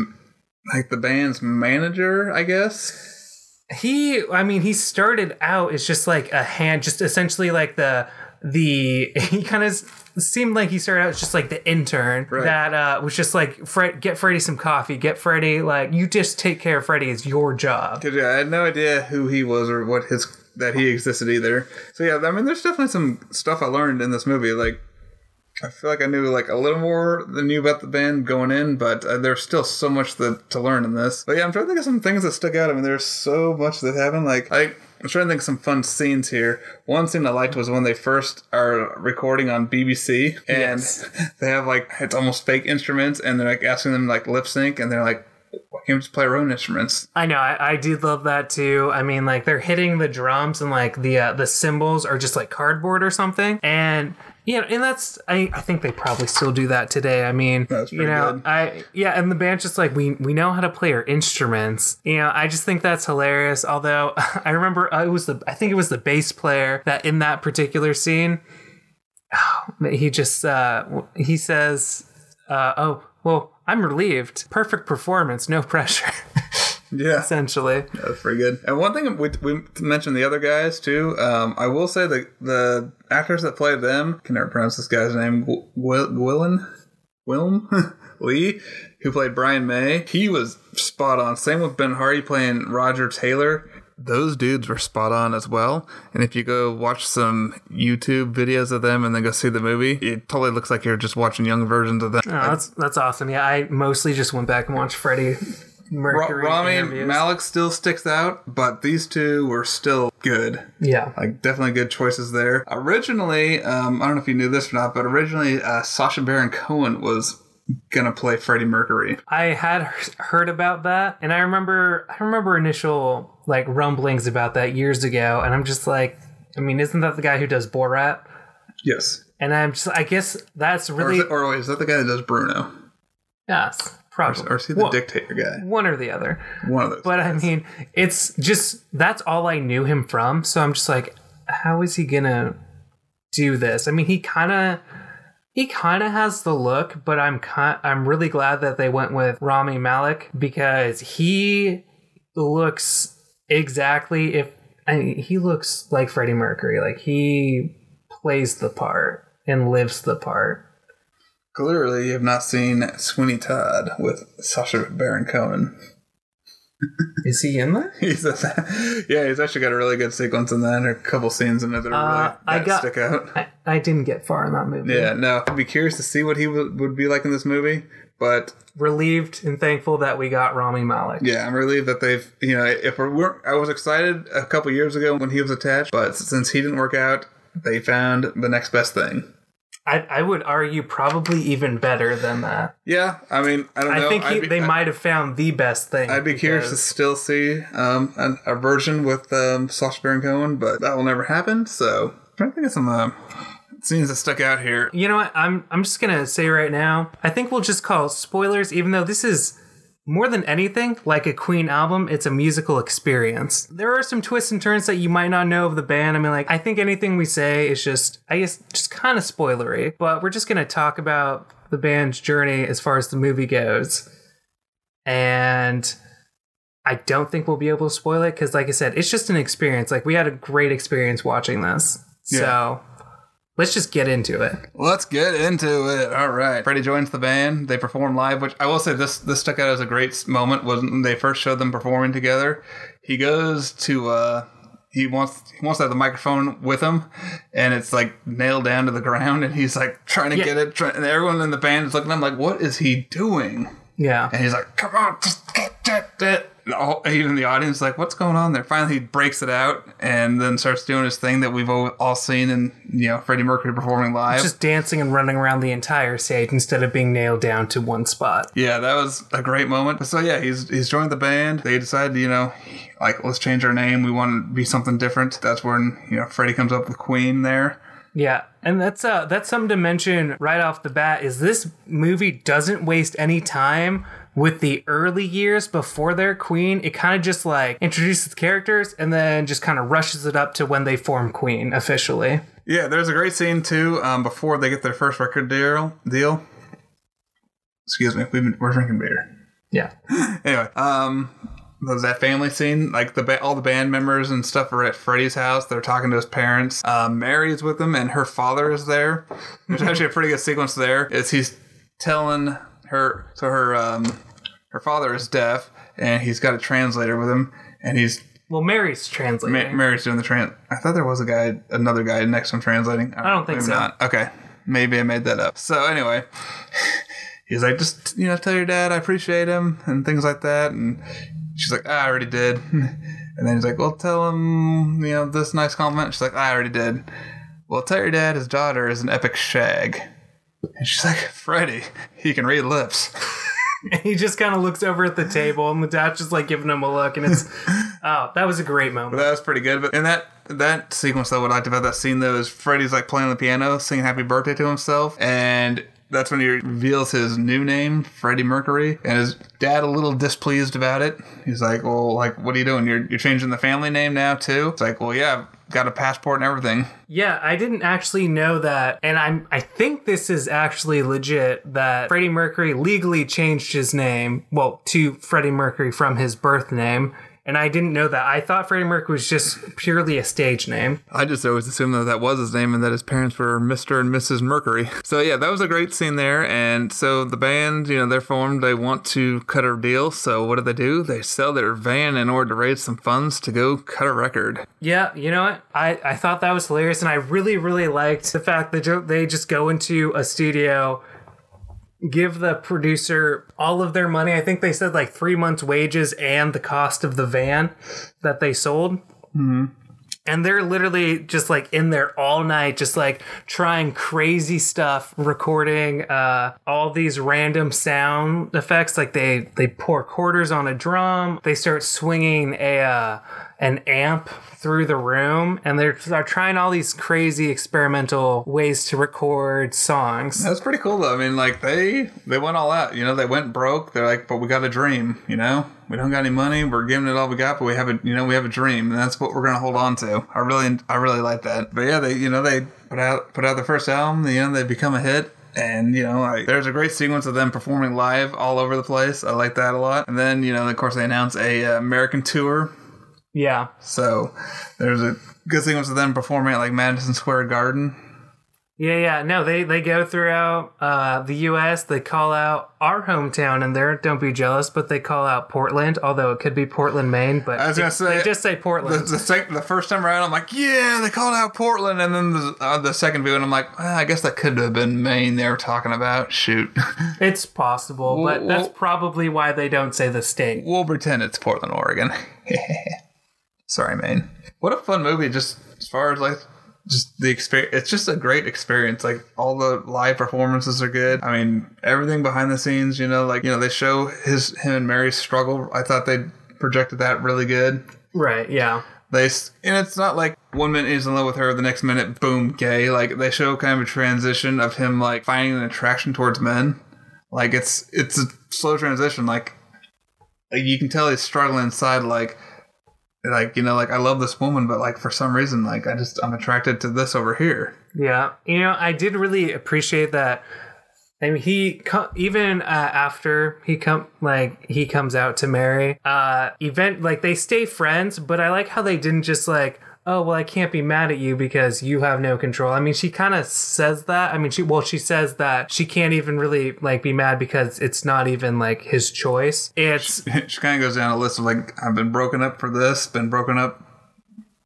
like the band's manager, I guess? He I mean he started out as just like a hand just essentially like the the he kind of seemed like he started out as just like the intern Right. that uh, was just like Fred, get Freddie some coffee, get Freddie like you just take care of Freddie. It's your job. yeah, I had no idea who he was or what his that he existed either. So yeah, I mean, there's definitely some stuff I learned in this movie. Like, I feel like I knew like a little more than you about the band going in, but uh, there's still so much that, to learn in this. But yeah, I'm trying to think of some things that stuck out. I mean, there's so much that happened. Like, I. I'm trying to think of some fun scenes here. One scene I liked was when they first are recording on BBC and Yes. they have like it's almost fake instruments and they're like asking them like lip sync and they're like, why can't we just play our own instruments? I know, I, I did love that too. I mean, like they're hitting the drums and like the uh, the cymbals are just like cardboard or something, and you know, and that's I, I think they probably still do that today. I mean, you know, good. I yeah, and the band's just like we we know how to play our instruments. You know, I just think that's hilarious. Although I remember uh, it was the I think it was the bass player that in that particular scene, he just uh, he says, uh, "Oh well." I'm relieved. Perfect performance, no pressure. Yeah. essentially. That's pretty good. And one thing we, we mentioned the other guys too. Um, I will say that the actors that play them can never pronounce this guy's name. Gw- Gwilyn, Wilm Lee, who played Brian May. He was spot on. Same with Ben Hardy playing Roger Taylor. Those dudes were spot on as well. And if you go watch some YouTube videos of them and then go see the movie, it totally looks like you're just watching young versions of them. Oh, that's that's awesome. Yeah, I mostly just went back and watched Ra- Rami interviews. Malek still sticks out, but these two were still good. yeah, like definitely good choices there. Originally, um, I don't know if you knew this or not, but originally uh, Sacha Baron Cohen was gonna play Freddie Mercury. I had heard about that, and I remember I remember initial like rumblings about that years ago, and I'm just like, I mean, isn't that the guy who does Borat? Yes, And I'm just, I guess that's or really is, it, or is that the guy that does Bruno, yes, probably, or is he the one, dictator guy? one or the other. One of those. But I mean, it's just that's all I knew him from. So I'm just like, how is he gonna do this? I mean, he kind of he kind of has the look, but I'm kind I'm really glad that they went with Rami Malek because he looks exactly if I mean, he looks like Freddie Mercury. Like he plays the part and lives the part. Clearly, you have not seen Sweeney Todd with Sacha Baron Cohen. Is he in there? He's a, yeah, he's actually got a really good sequence in that, and a couple scenes in it that are really Uh, I that got- stick out. I, I didn't get far in that movie. Yeah, no, I'd be curious to see what he would, would be like in this movie, but Relieved and thankful that we got Rami Malik. Yeah, I'm relieved that they've, you know, if we're, we're I was excited a couple years ago when he was attached, but since he didn't work out, they found the next best thing. I, I would argue probably even better than that. Yeah, I mean, I don't know. I think he, be, they might have found the best thing. I'd be curious to still see um, a, a version with um, Sacha Baron Cohen, but that will never happen. So, I'm trying to think of some uh, scenes that stuck out here. You know what? I'm I'm just gonna say right now. I think we'll just call spoilers, even though this is more than anything like a Queen album. It's a musical experience. There are some twists and turns that you might not know of the band. I mean, like I think anything we say is just, I guess, just kind of spoilery. But we're just gonna talk about the band's journey as far as the movie goes, and. I don't think we'll be able to spoil it because, like I said, it's just an experience. Like we had a great experience watching this, so let's just get into it. Let's get into it. All right. Freddie joins the band. They perform live, which I will say this this stuck out as a great moment when they first showed them performing together. He goes to uh he wants he wants to have the microphone with him, and it's like nailed down to the ground, and he's like trying to Yeah. get it. Try, and everyone in the band is looking at him like, "What is he doing?" Yeah. And he's like, "Come on, just get all, even the audience like, what's going on there? Finally, he breaks it out and then starts doing his thing that we've all, all seen in you know Freddie Mercury performing live. Just dancing and running around the entire stage instead of being nailed down to one spot. yeah, that was a great moment. So yeah, he's he's joined the band. They decided, you know, like let's change our name. We want to be something different. That's when you know Freddie comes up with Queen there. Yeah, and that's uh that's something to mention right off the bat is this movie doesn't waste any time with the early years before their queen. It kind of just like introduces characters and then just kind of rushes it up to when they form queen officially. Yeah, there's a great scene too um, before they get their first record deal. Deal. Excuse me, we've been, we're drinking beer. Yeah. Anyway, um, that family scene. Like the ba- all the band members and stuff are at Freddie's house. They're talking to his parents. Um, Mary is with them, and her father is there. There's actually a pretty good sequence there. Is he's telling her so her um her father is deaf, and he's got a translator with him, and he's Well, Mary's translating. Ma- Mary's doing the trans. I thought there was a guy, another guy next to him translating. I don't think maybe so. Not. Okay, maybe I made that up. So anyway, he's like, just you know, tell your dad I appreciate him and things like that. And she's like, "Ah, I already did. And then he's like, well, tell him you know this nice compliment. She's like, I already did. Well, tell your dad his daughter is an epic shag. And she's like, Freddie, he can read lips. he just kind of looks over at the table and the dad's just like giving him a look and it's oh that was a great moment That was pretty good. But in that that sequence, though, what I liked about that scene though is Freddie's like playing the piano, singing "Happy Birthday" to himself, and that's when he reveals his new name, Freddie Mercury, and his dad a little displeased about it. He's like, "Well, like, what are you doing? You're you're changing the family name now too?" It's like, "Well, yeah, got a passport and everything." yeah i didn't actually know that and i'm i think this is actually legit that freddie mercury legally changed his name well to freddie mercury from his birth name and i didn't know that i thought freddie mercury was just purely a stage name I just always assumed that that was his name and that his parents were Mr. and Mrs. Mercury. So yeah, that was a great scene there. And so the band, you know, they're formed. They want to cut a deal. So what do they do? They sell their van in order to raise some funds to go cut a record. Yeah, you know what? I, I thought that was hilarious, and I really, really liked the fact that they just go into a studio, give the producer all of their money. I think they said like three months' wages and the cost of the van that they sold. And they're literally just like in there all night, just like trying crazy stuff, recording uh, all these random sound effects. Like they they pour quarters on a drum, they start swinging a uh, an amp through the room, and they're, they're trying all these crazy experimental ways to record songs. That's pretty cool though. I mean, like they they went all out. You know, they went broke. They're like, but we got a dream. You know, we don't got any money. We're giving it all we got, but we have a you know we have a dream, and that's what we're gonna hold on to. I really I really like that. But yeah, they you know they put out put out their first album. You know, they become a hit. And you know, like, there's a great sequence of them performing live all over the place. I like that a lot. And then you know, of course, they announce a uh, American tour. Yeah. So there's a good sequence of them performing at like Madison Square Garden. Yeah, yeah. No, they they go throughout uh, the U.S. They call out our hometown in there. Don't be jealous, but they call out Portland, although it could be Portland, Maine. But I was gonna say- they just say Portland. the, sec- the first time around, I'm like, yeah, they called out Portland, and then the, uh, the second viewing, I'm like, ah, I guess that could have been Maine they were talking about. Shoot, it's possible, but Well, that's well- probably why they don't say the state. we'll pretend it's Portland, Oregon. Sorry, Maine. What a fun movie! Just as far as like. Just the experience, it's just a great experience. Like all the live performances are good. I mean, everything behind the scenes, you know, like you know, they show his him and Mary's struggle. I thought they projected that really good. Right? Yeah. They and it's not like one minute he's in love with her, the next minute, boom, gay. Like they show kind of a transition of him like finding an attraction towards men. Like it's it's a slow transition. Like, like you can tell he's struggling inside. Like, like you know, like I love this woman, but like for some reason, like I just I'm attracted to this over here. Yeah, you know, I did really appreciate that. I mean, he even uh, after he come like he comes out to Mary. Uh, event like they stay friends, but I like how they didn't just like, oh well, I can't be mad at you because you have no control. I mean, she kind of says that. I mean, she well, she says that she can't even really like be mad because it's not even like his choice. It's she kind of goes down a list of like I've been broken up for this, been broken up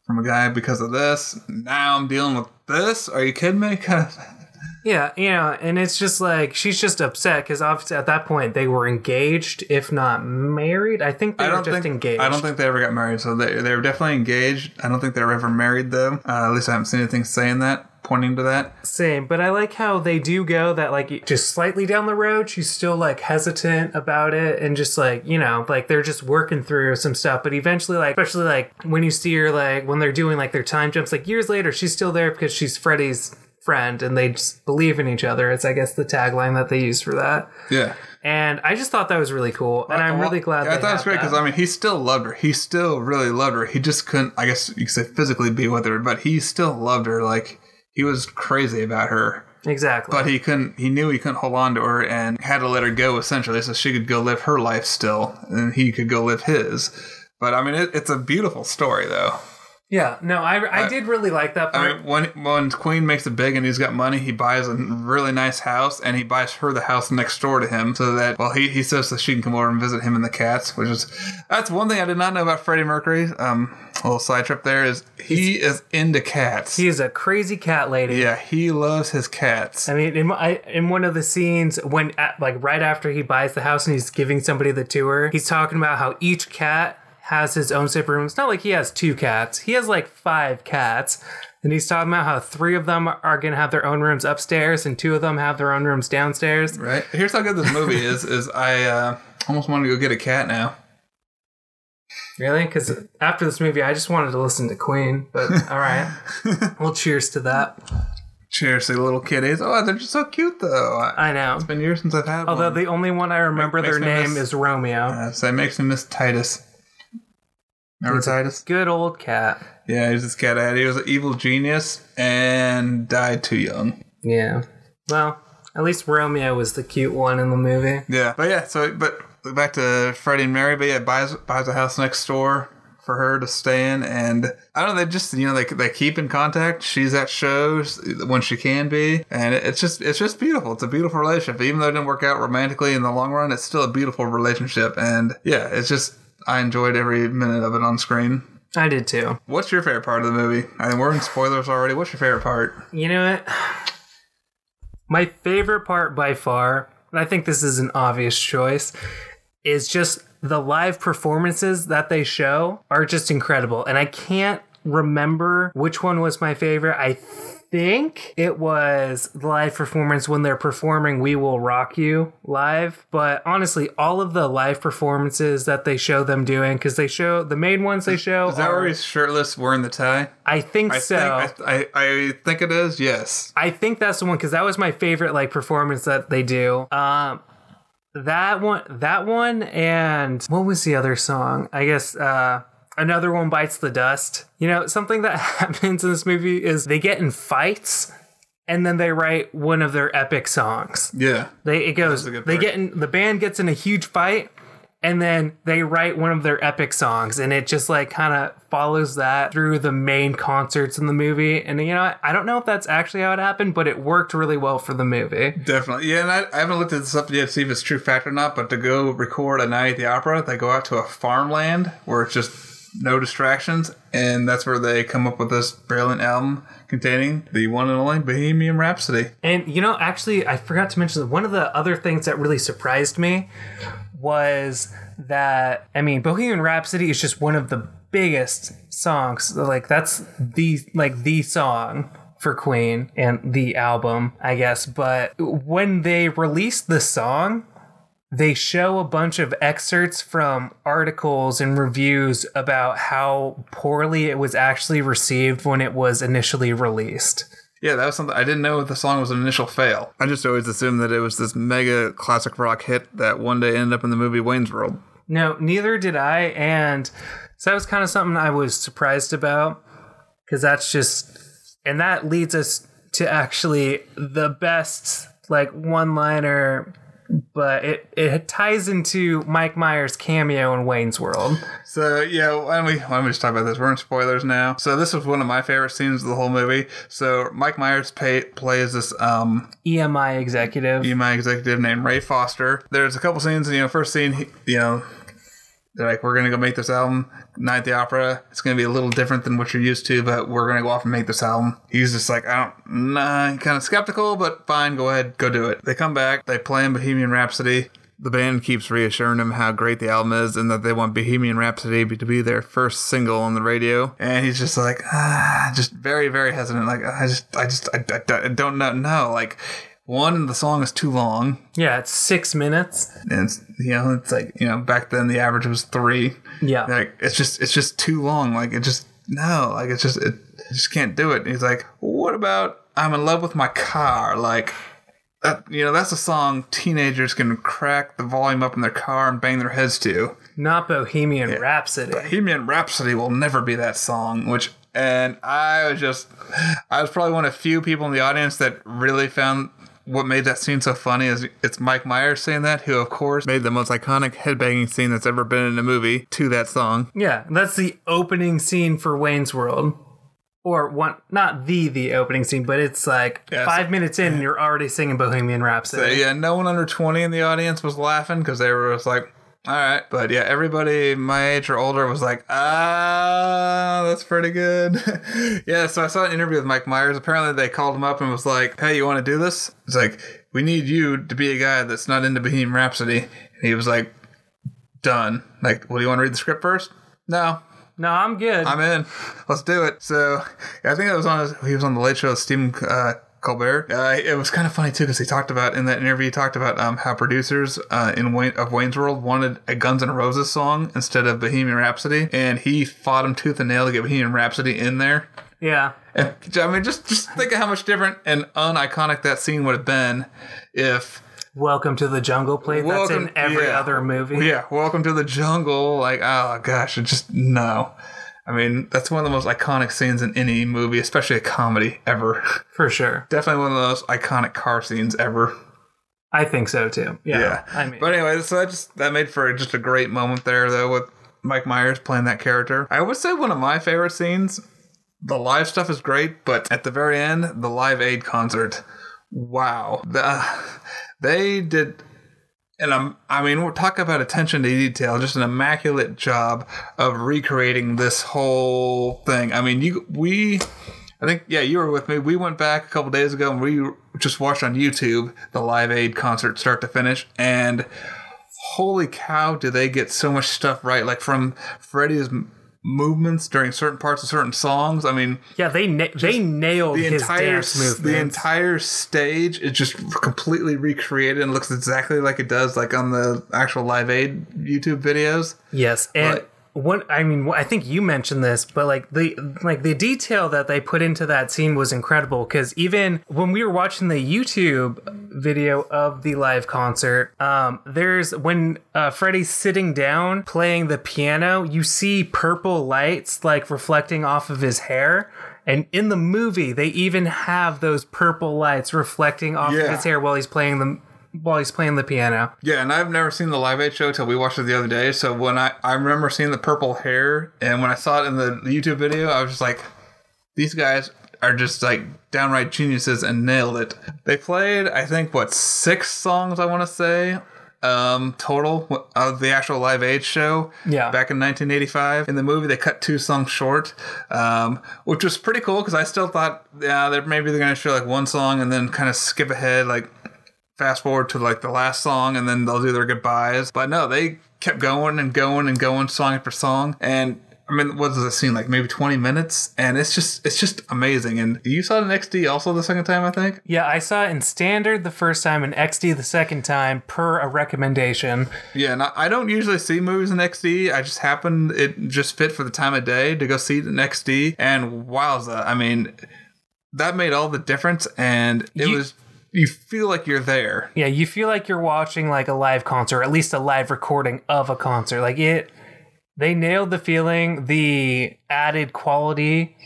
from a guy because of this. Now I'm dealing with this. Are you kidding me? Kind of. Yeah, you know, and it's just like she's just upset because obviously at that point they were engaged, if not married. I think they I were just think engaged. I don't think they ever got married. So they they were definitely engaged. I don't think they were ever married though. Uh, at least I haven't seen anything saying that, pointing to that. Same, but I like how they do go that like just slightly down the road, she's still like hesitant about it and just like, you know, like they're just working through some stuff. But eventually, like, especially like when you see her, like when they're doing like their time jumps, like years later, she's still there because she's Freddie's friend and they just believe in each other. It's, I guess, the tagline that they use for that. Yeah. And I just thought that was really cool. And I'm Well, really glad yeah, I thought it was great because I mean he still loved her. He still really loved her. He just couldn't. I guess you could say physically be with her, but he still loved her. Like he was crazy about her. exactly. But he couldn't. He knew he couldn't hold on to her and had to let her go essentially, so she could go live her life still, and he could go live his. But I mean, it, it's a beautiful story though. Yeah, no, I, I did really like that part. I mean, when when Queen makes it big and he's got money, he buys a really nice house and he buys her the house next door to him, so that well, he, he says that she can come over and visit him and the cats, which is that's one thing I did not know about Freddie Mercury. Um, a little side trip there is he is into cats. he is a crazy cat lady. yeah, he loves his cats. I mean, in, I, in one of the scenes, when at, like right after he buys the house and he's giving somebody the tour, he's talking about how each cat has his own separate room. It's not like he has two cats; he has like five cats, and he's talking about how three of them are going to have their own rooms upstairs and two of them have their own rooms downstairs. Right. Here's how good this movie is. Is I uh, almost want to go get a cat now. Really? Because after this movie, I just wanted to listen to Queen. But all right, well, cheers to that. Cheers to the little kitties. Oh, they're just so cute though. I, I know. it's been years since I've had Although one. the only one I remember their name miss- is Romeo. Uh, so it makes me miss Titus. Good old cat. Yeah, he's this cat I had. He was an evil genius and died too young. Yeah. Well, at least Romeo was the cute one in the movie. Yeah, but yeah. So, but back to Freddie and Mary. But yeah, buys buys a house next door for her to stay in, and I don't know. They just you know they they keep in contact. She's at shows when she can be, and it's just it's just beautiful. It's a beautiful relationship. Even though it didn't work out romantically in the long run, it's still a beautiful relationship. And yeah, it's just I enjoyed every minute of it on screen. I did too. What's your favorite part of the movie? I mean, we're in spoilers already. What's your favorite part? You know what? My favorite part by far, and I think this is an obvious choice, is just the live performances that they show are just incredible. And I can't remember which one was my favorite. I think it was the live performance when they're performing We Will Rock You live. But honestly, all of the live performances that they show them doing, because they show the main ones they show. Is that are- where he's shirtless wearing the tie? I think I so. think I, I, I think it is. Yes. I think that's the one because that was my favorite like performance that they do. Um, that one, that one, and what was the other song? I guess uh, another one bites the dust. You know, something that happens in this movie is they get in fights. And then they write one of their epic songs. Yeah. They it goes. They get in the band gets in a huge fight, and then they write one of their epic songs, and it just like kind of follows that through the main concerts in the movie. And you know, I don't know if that's actually how it happened, but it worked really well for the movie. Definitely. Yeah, and I, I haven't looked at this up yet to see if it's true fact or not, but to go record a night at the opera, they go out to a farmland where it's just no distractions, and that's where they come up with this brilliant album containing the one and only Bohemian Rhapsody. And you know, actually, I forgot to mention that one of the other things that really surprised me was that I mean, Bohemian Rhapsody is just one of the biggest songs. Like that's the like the song for Queen and the album, I guess. But when they released the song, they show a bunch of excerpts from articles and reviews about how poorly it was actually received when it was initially released. Yeah, that was something I didn't know the song was an initial fail. I just always assumed that it was this mega classic rock hit that one day ended up in the movie Wayne's World. No, neither did I. And so that was kind of something I was surprised about because that's just, and that leads us to actually the best, like, one liner, but it, it ties into Mike Myers' cameo in Wayne's World. So yeah, why don't we why don't we just talk about this? We're in spoilers now. So this was one of my favorite scenes of the whole movie. So Mike Myers pay, plays this um EMI executive. EMI executive named Ray Foster. There's a couple scenes. You know, first scene, he, you know, they're like, we're gonna go make this album, Night at the Opera. It's gonna be a little different than what you're used to, but we're gonna go off and make this album. He's just like, I don't, nah, kind of skeptical, but fine, go ahead, go do it. They come back, they play in Bohemian Rhapsody. The band keeps reassuring him how great the album is and that they want Bohemian Rhapsody to be their first single on the radio. And he's just like, ah, just very, very hesitant. Like, I just, I just, I, I, I don't know. No, like, one, the song is too long. Yeah, it's six minutes. And it's, you know, it's like, you know, back then the average was three. Yeah. Like, it's just, it's just too long. Like, it just, no, like, it's just, it, I just can't do it. And he's like, what about I'm in love with my car? Like, that, you know, that's a song teenagers can crack the volume up in their car and bang their heads to. Not Bohemian Rhapsody. Bohemian Rhapsody will never be that song, which, and I was just, I was probably one of few people in the audience that really found what made that scene so funny is it's Mike Myers saying that, who of course made the most iconic headbanging scene that's ever been in a movie to that song. Yeah, that's the opening scene for Wayne's World. Or one, not the the opening scene, but it's like Yeah, five minutes in, and you're already singing Bohemian Rhapsody. Yeah, no one under 20 in the audience was laughing because they were just like, all right. But yeah, everybody my age or older was like, ah, that's pretty good. yeah, so I saw an interview with Mike Myers. Apparently, they called him up and was like, hey, you want to do this? It's like, we need you to be a guy that's not into Bohemian Rhapsody. And he was like, done. Like, well, do you want to read the script first? No, No, I'm good. I'm in. Let's do it. So yeah, I think it was on his, he was on the Late Show with Stephen uh, Colbert. Uh, it was kind of funny too because he talked about in that interview he talked about um, how producers uh, in Wayne, of Wayne's World wanted a Guns N' Roses song instead of Bohemian Rhapsody, and he fought him tooth and nail to get Bohemian Rhapsody in there. yeah. And I mean, just just think of how much different and uniconic that scene would have been if Welcome to the Jungle plate. That's in every yeah. other movie. Yeah, welcome to the jungle. Like, oh gosh, it just no. I mean, that's one of the most iconic scenes in any movie, especially a comedy ever. For sure. Definitely one of the most iconic car scenes ever. I think so too. Yeah. I mean, but anyway, so that just that made for just a great moment there, though, with Mike Myers playing that character. I would say one of my favorite scenes. The live stuff is great, but at the very end, the Live Aid concert, wow, the, uh, they did. And I'm, I mean, we're talking about attention to detail, just an immaculate job of recreating this whole thing. I mean, you, we, I think, yeah, you were with me. We went back a couple days ago and we just watched on YouTube the Live Aid concert start to finish. And holy cow, do they get so much stuff right? Like from Freddie's movements during certain parts of certain songs. I mean, yeah, they na- they nailed the entire the entire stage is just completely recreated and looks exactly like it does like on the actual Live Aid YouTube videos. Yes, and But- what I mean, I think you mentioned this, but like the like the detail that they put into that scene was incredible. Because even when we were watching the YouTube video of the live concert, um, there's when uh, Freddie's sitting down playing the piano, you see purple lights like reflecting off of his hair. And in the movie, they even have those purple lights reflecting off of his hair while he's playing the while he's playing the piano. Yeah, and I've never seen the Live Aid show till we watched it the other day. So when I I remember seeing the purple hair, and when I saw it in the YouTube video, I was just like, these guys are just like downright geniuses and nailed it. They played, I think, what six songs I want to say. Um, total of the actual Live Aid show. Yeah. Back in 1985. In the movie, they cut two songs short, um, which was pretty cool because I still thought, yeah, they're, maybe they're gonna show like one song and then kind of skip ahead, like fast forward to like the last song and then they'll do their goodbyes. But no, they kept going and going and going song after song. And I mean, what does it seem like? Maybe 20 minutes? And it's just, it's just amazing. And you saw it in XD also the second time, I think? Yeah, I saw it in standard the first time and XD the second time per a recommendation. Yeah, and I, don't usually see movies in XD. I just happened, it just fit for the time of day to go see it in XD. And wowza, I mean, that made all the difference. And it You- was, you feel like you're there. Yeah, you feel like you're watching like a live concert, or at least a live recording of a concert. Like it they nailed the feeling. The added quality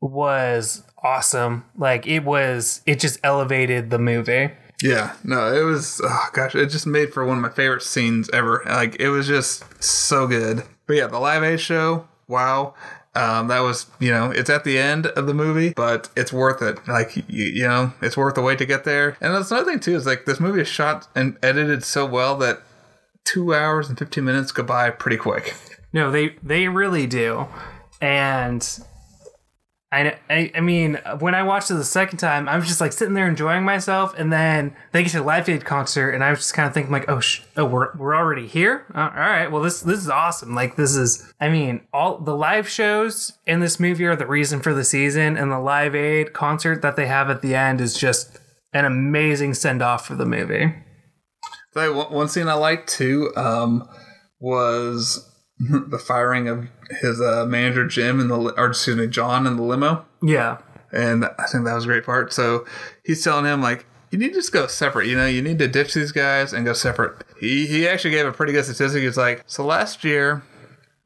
was awesome. Like it was it just elevated the movie. Yeah, no, it was oh gosh, it just made for one of my favorite scenes ever. Like it was just so good. But yeah, the Live Aid show, wow. Um, that was, you know, it's at the end of the movie, but it's worth it. Like, you, you know, it's worth the wait to get there. And that's another thing too is like this movie is shot and edited so well that two hours and 15 minutes go by pretty quick. No, they they really do, and I, I I mean when I watched it the second time, I was just like sitting there enjoying myself, and then they get to the Live Aid concert, and I was just kind of thinking like, oh, sh- oh, we're we're already here. Uh, all right, well this this is awesome. Like this is, I mean, all the live shows in this movie are the reason for the season, and the Live Aid concert that they have at the end is just an amazing send off for the movie. So one scene I liked too um, was the firing of his uh, manager Jim in the or excuse me John in the limo, Yeah, and I think that was a great part. So he's telling him like. You need to just go separate, you know. You need to ditch these guys and go separate. He he actually gave a pretty good statistic. He's like, so last year,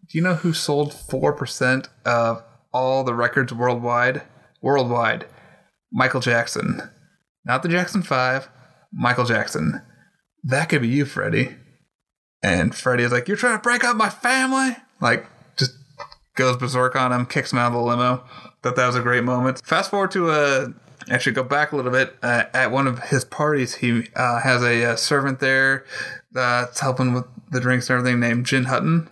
do you know who sold four percent of all the records worldwide? Worldwide, Michael Jackson, not the Jackson Five, Michael Jackson. That could be you, Freddie. And Freddie is like, You're trying to break up my family? Like, just goes berserk on him, kicks him out of the limo. Thought that was a great moment. Fast forward to uh, actually go back a little bit. Uh, at one of his parties, he uh, has a, uh servant there that's helping with the drinks and everything named Jim Hutton.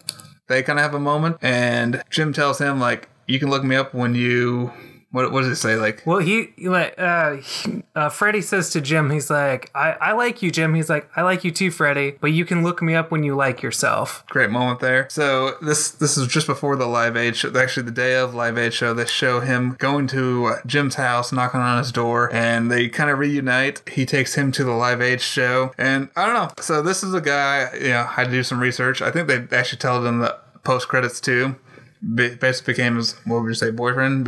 They kind of have a moment, and Jim tells him, like, You can look me up when you. What, what does it say? Like, Well, he like uh, he- uh, Freddie says to Jim, he's like, I, "I like you, Jim." He's like, "I like you too, Freddie, but you can look me up when you like yourself." great moment there. So this this is just before the Live Aid show. Actually, the day of Live Aid show, they show him going to uh, Jim's house, knocking on his door, and they kind of reunite. He takes him to the Live Aid show, and I don't know. So this is a guy. You know, I had to do some research. I think they actually tell it in the post credits too. Basically became his what would you say boyfriend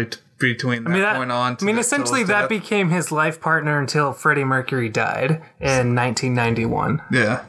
between that, I mean, that, point on. I mean, essentially, that became his life partner until Freddie Mercury died in 1991. Yeah.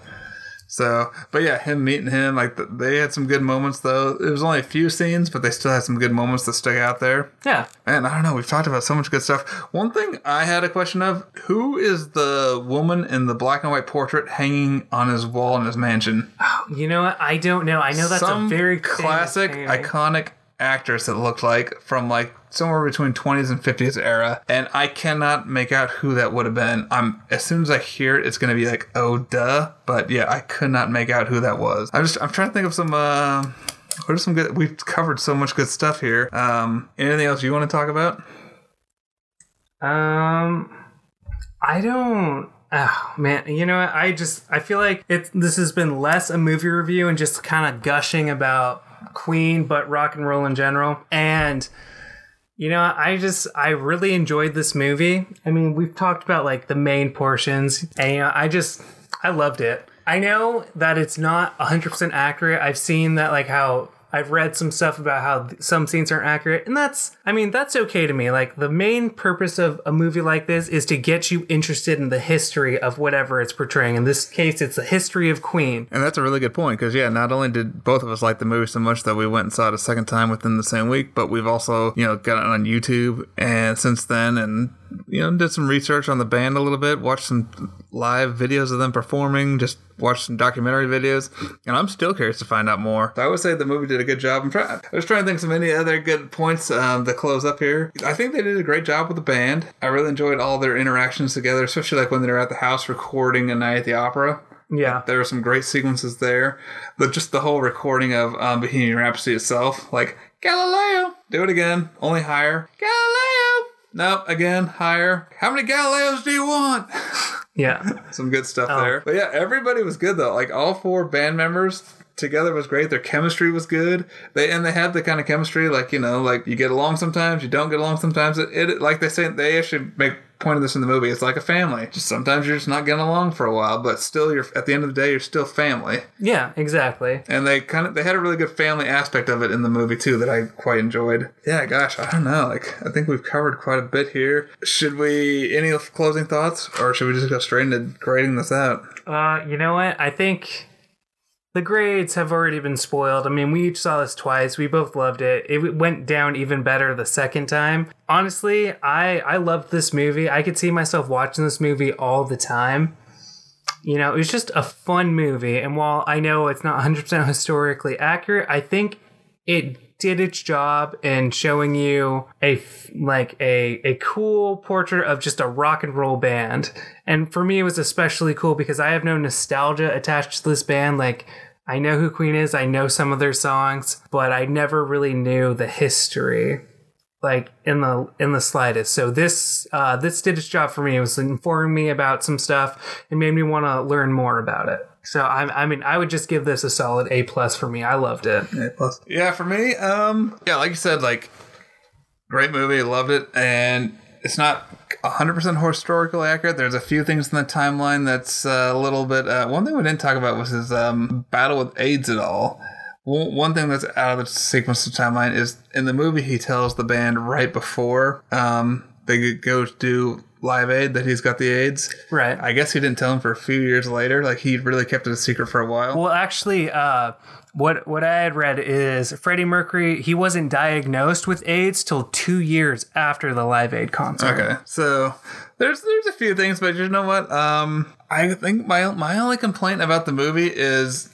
So, but yeah, him meeting him, like they had some good moments though. It was only a few scenes, but they still had some good moments that stuck out there. Yeah, And I don't know, we've talked about so much good stuff. One thing I had a question of who is the woman in the black and white portrait hanging on his wall in his mansion? Oh, you know what? I don't know. I know that's Some a very classic, iconic actress that looked like from like somewhere between 20s and 50s era. And I cannot make out who that would have been. I'm as soon as I hear it, it's gonna be like, oh duh. But yeah, I could not make out who that was. I'm just I'm trying to think of some uh what are some good we've covered so much good stuff here. Um anything else you want to talk about? Um, I don't. Oh man, you know what? I just I feel like it. This has been less a movie review and just kind of gushing about Queen, but rock and roll in general. And you know, I just I really enjoyed this movie. I mean, we've talked about like the main portions, and you know, I just I loved it. I know that it's not 100% accurate. I've seen that like how I've read some stuff about how some scenes aren't accurate, and that's I mean, that's okay to me. Like the main purpose of a movie like this is to get you interested in the history of whatever it's portraying. In this case, it's the history of Queen. And that's a really good point because yeah, not only did both of us like the movie so much that we went and saw it a second time within the same week, but we've also you know got it on YouTube and since then and you know did some research on the band a little bit, watched some live videos of them performing, just watched some documentary videos, and I'm still curious to find out more. I would say the movie did a good job. I'm trying. I was trying to think of any other good points um, to close up here. I think they did a great job with the band. I really enjoyed all their interactions together, especially like when they were at the house recording a night at the opera. Yeah. There were some great sequences there. But just the whole recording of um, Bohemian Rhapsody itself, like Galileo, do it again, only higher. Galileo, nope, again higher. How many Galileos do you want? Yeah. some good stuff Oh. there. But yeah, everybody was good though. Like all four band members together was great. Their chemistry was good. They and they had the kind of chemistry like you know like you get along sometimes, you don't get along sometimes. It, it like they say they actually make point of this in the movie. It's like a family. Just sometimes you're just not getting along for a while, but still you're at the end of the day you're still family. Yeah, exactly. And they kind of they had a really good family aspect of it in the movie too that I quite enjoyed. Yeah, gosh, I don't know. Like I think we've covered quite a bit here. Should we any closing thoughts, or should we just go straight into grading this out? Uh, you know what? I think the grades have already been spoiled. I mean, we each saw this twice. We both loved it. It went down even better the second time. Honestly, I I loved this movie. I could see myself watching this movie all the time. You know, it was just a fun movie. And while I know it's not 100% historically accurate, I think it did its job in showing you a like a a cool portrait of just a rock and roll band. And for me, it was especially cool because I have no nostalgia attached to this band. Like I know who Queen is, I know some of their songs, but I never really knew the history like in the in the slightest. So this uh, this did its job for me. It was informing me about some stuff and made me want to learn more about it. So I, I mean, I would just give this a solid A plus for me. I loved it. A plus. Yeah, for me, um, yeah, like you said, like great movie, loved it, and it's not 100% historically accurate. There's a few things in the timeline that's uh, a little bit. Uh, one thing we didn't talk about was his um, battle with AIDS at all. One thing that's out of the sequence of timeline is in the movie he tells the band right before um, they go to do Live Aid that he's got the AIDS. Right. I guess he didn't tell him for a few years later. Like he really kept it a secret for a while. Well, actually, uh, what what I had read is Freddie Mercury. He wasn't diagnosed with AIDS till two years after the Live Aid concert. Okay, so there's there's a few things, but you know what? Um, I think my my only complaint about the movie is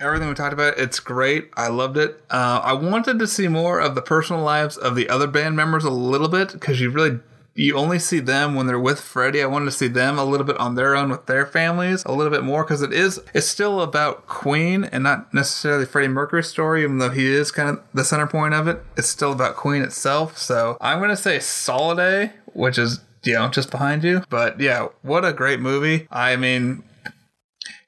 everything we talked about. It's great. I loved it. Uh, I wanted to see more of the personal lives of the other band members a little bit because you really you only see them when they're with Freddie. I wanted to see them a little bit on their own with their families a little bit more because it is it's still about Queen and not necessarily Freddie Mercury's story, even though he is kind of the center point of it. It's still about Queen itself. So I'm gonna say solid A, which is you know just behind you. But yeah, what a great movie. I mean,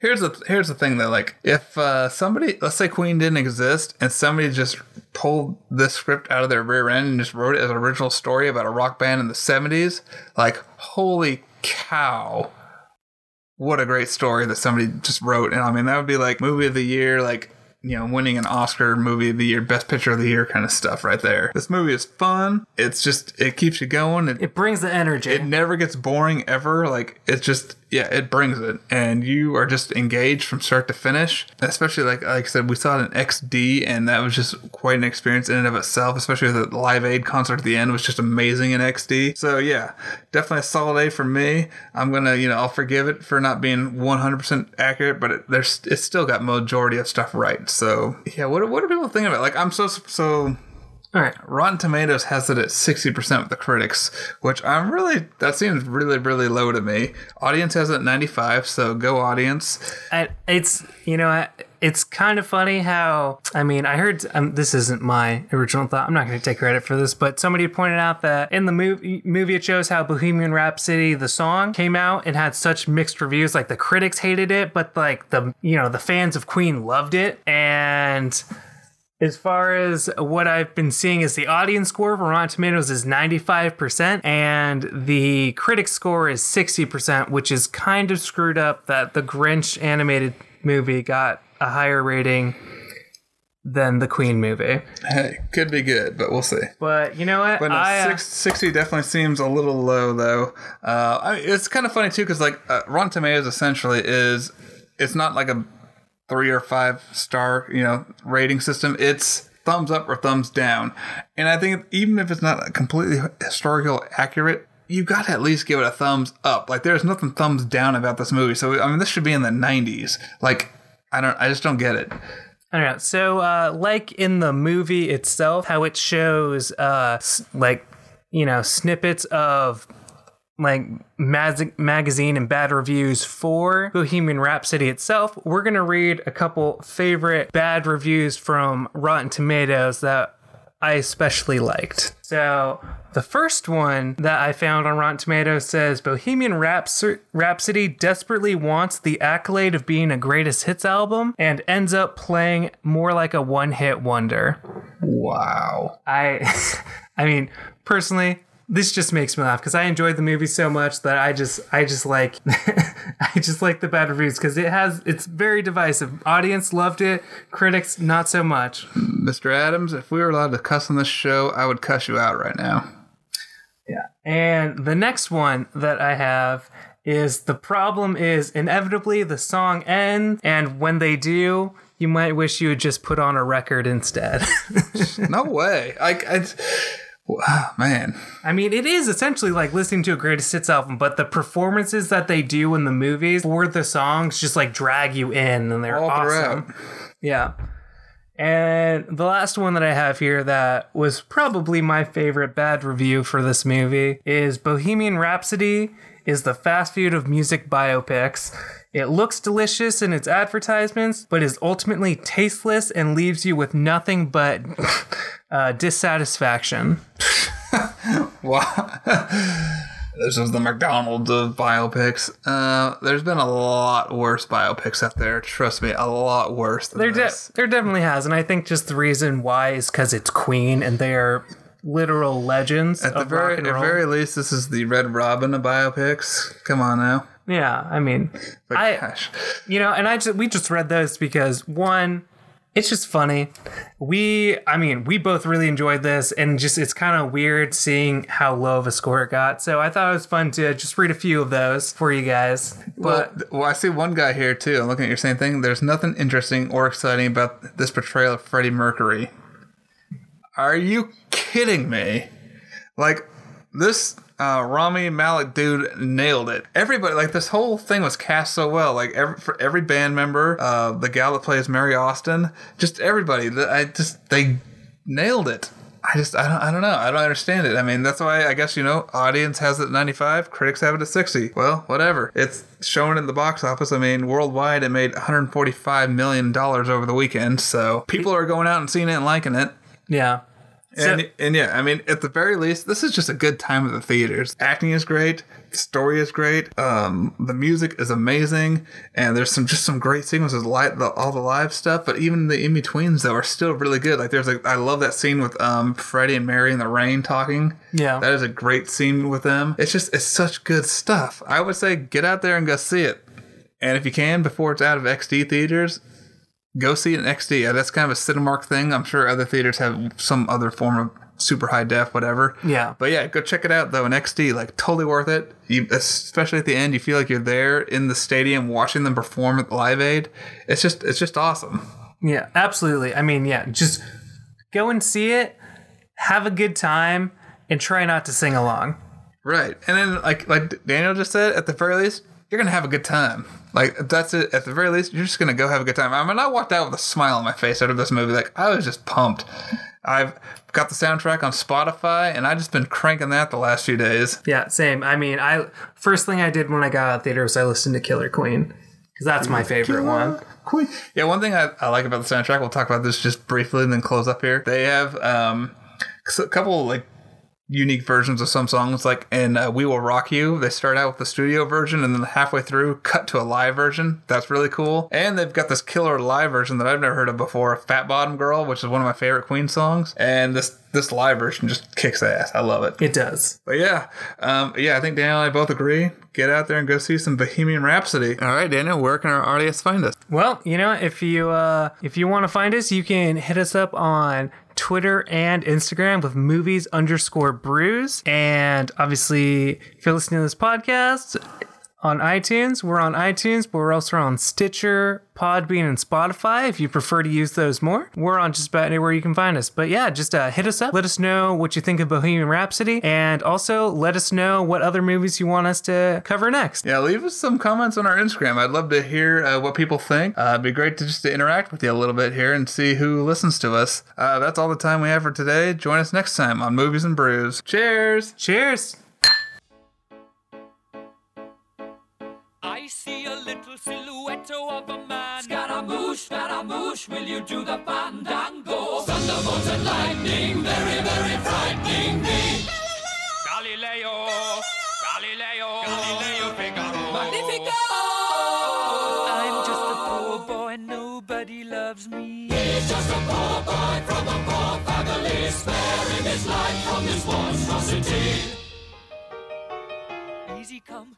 here's the here's the thing though like if uh, somebody let's say queen didn't exist and somebody just pulled this script out of their rear end and just wrote it as an original story about a rock band in the 70s like holy cow. What a great story that somebody just wrote. And i mean that would be like movie of the year like you know winning an oscar movie of the year best picture of the year kind of stuff right there. This movie is fun. It's just it keeps you going. It, It brings the energy. it never gets boring ever. Like it's just yeah, it brings it, and you are just engaged from start to finish. Especially like like I said, we saw it in XD, and that was just quite an experience in and of itself. Especially the Live Aid concert at the end was just amazing in XD. So yeah, definitely a solid A for me. I'm gonna you know I'll forgive it for not being 100% accurate, but it, there's it's still got majority of stuff right. So yeah, what what are people thinking about? Like I'm so so All right. Rotten Tomatoes has it at 60% with the critics, which I'm really, that seems really, really low to me. Audience has it at 95, so go audience. I, it's you know it's kind of funny how I mean I heard um, this isn't my original thought. I'm not going to take credit for this, but somebody pointed out that in the movie movie it shows how Bohemian Rhapsody the song came out and had such mixed reviews. Like the critics hated it, but like the you know the fans of Queen loved it and. As far as what I've been seeing is the audience score for Rotten Tomatoes is 95% and the critic score is 60%, which is kind of screwed up that the Grinch animated movie got a higher rating than the Queen movie. Hey, could be good, but we'll see. But you know what? But no, I, uh, six, 60 definitely seems a little low, though. Uh, I it's kind of funny, too, because, like, uh, Rotten Tomatoes essentially is, it's not like a three or five star, you know, rating system. It's thumbs up or thumbs down. And I think even if it's not completely historical accurate, you got to at least give it a thumbs up. Like, there's nothing thumbs down about this movie. So, I mean, this should be in the 90s. Like, I don't, I just don't get it. I don't know. So, uh, like in the movie itself, how it shows, uh, like, you know, snippets of like mag- magazine and bad reviews for Bohemian Rhapsody itself, we're going to read a couple favorite bad reviews from Rotten Tomatoes that I especially liked. So, the first one that I found on Rotten Tomatoes says Bohemian Rhapsody desperately wants the accolade of being a greatest hits album and ends up playing more like a one hit wonder. Wow. I I mean, personally, this just makes me laugh because I enjoyed the movie so much that I just I just like I just like the bad reviews because it has it's very divisive. Audience loved it, critics not so much. Mr. Adams, if we were allowed to cuss on this show, I would cuss you out right now. Yeah. And the next one that I have is the problem is inevitably the song ends, and when they do, you might wish you had just put on a record instead. No way. I, I wow, man. I mean, it is essentially like listening to a greatest hits album, but the performances that they do in the movies for the songs just like drag you in, and they're All awesome. throughout. Yeah. And the last one that I have here that was probably my favorite bad review for this movie is Bohemian Rhapsody is the fast food of music biopics. It looks delicious in its advertisements, but is ultimately tasteless and leaves you with nothing but uh, dissatisfaction. Wow. this is the McDonald's of biopics. Uh, there's been a lot worse biopics out there. Trust me, a lot worse than There, de- there definitely has, and I think just the reason why is because it's Queen and they are literal legends at the of very, rock and at very least, this is the Red Robin of biopics. Come on now. Yeah, I mean, But I gosh. you know, and I just we just read those because one, it's just funny. We, I mean, we both really enjoyed this, and just it's kind of weird seeing how low of a score it got. So I thought it was fun to just read a few of those for you guys. But th- well, I see one guy here too. I'm looking at your same thing. There's nothing interesting or exciting about this portrayal of Freddie Mercury. Are you kidding me? Like this uh, Rami Malek dude nailed it. Everybody, like this whole thing was cast so well. Like every for every band member, uh, the gal that plays Mary Austin, just everybody. I just they nailed it. I just I don't I don't know I don't understand it. I mean that's why I guess you know audience has it at 95, critics have it at 60. Well, whatever. It's showing in the box office. I mean worldwide it made 145 million dollars over the weekend. So people are going out and seeing it and liking it. yeah, So- And, and yeah, I mean, at the very least, this is just a good time at the theaters. Acting is great, the story is great, um, the music is amazing, and there's some just some great sequences, like the, all the live stuff. But even the in betweens though are still really good. Like there's like I love that scene with um Freddie and Mary in the rain talking. Yeah. that is a great scene with them. It's just it's such good stuff. I would say get out there and go see it. And if you can, before it's out of XD theaters, go see it in XD. Yeah, that's kind of a Cinemark thing. I'm sure other theaters have some other form of super high def, whatever. Yeah. But yeah, go check it out though in XD. Like totally worth it. You, especially at the end, you feel like you're there in the stadium watching them perform at Live Aid. It's just it's just awesome. yeah, absolutely. I mean, yeah, just go and see it, have a good time, and try not to sing along. Right. And then like like Daniel just said, at the very least, you're gonna have a good time. Like that's it. At the very least, you're just gonna go have a good time. I mean, I walked out with a smile on my face out of this movie. Like I was just pumped. I've got the soundtrack on Spotify, and I've just been cranking that the last few days. Yeah, same. I mean, I first thing I did when I got out of theater was I listened to Killer Queen because that's my favorite one. Queen. Yeah, one thing I, I like about the soundtrack, we'll talk about this just briefly and then close up here. They have um, a couple like unique versions of some songs, like in uh, "We Will Rock You." They start out with the studio version, and then halfway through, cut to a live version. That's really cool. And they've got this killer live version that I've never heard of before, "Fat Bottom Girl," which is one of my favorite Queen songs. And this this live version just kicks ass. I love it. It does. But yeah, um, yeah, I think Daniel and I both agree. Get out there and go see some Bohemian Rhapsody. All right, Daniel, where can our audience find us? Well, you know, if you uh, if you want to find us, you can hit us up on Twitter and Instagram with movies underscore brews. And obviously, if you're listening to this podcast on iTunes, we're on iTunes, but we're also on Stitcher, Podbean, and Spotify. If you prefer to use those more, we're on just about anywhere you can find us. But yeah, just uh, hit us up. Let us know what you think of Bohemian Rhapsody, and also let us know what other movies you want us to cover next. Yeah, leave us some comments on our Instagram. I'd love to hear uh, what people think. Uh, it'd be great to just to interact with you a little bit here and see who listens to us. Uh, that's all the time we have for today. Join us next time on Movies and Brews. Cheers! Cheers! Silhouette of a man. Scaramouche, Scaramouche, will you do the fandango? Thunderbolts and lightning, very, very frightening me. Galileo, Galileo, Galileo Figaro. Magnifico! I'm just a poor boy, and nobody loves me. He's just a poor boy from a poor family, sparing his life from this monstrosity. Easy come,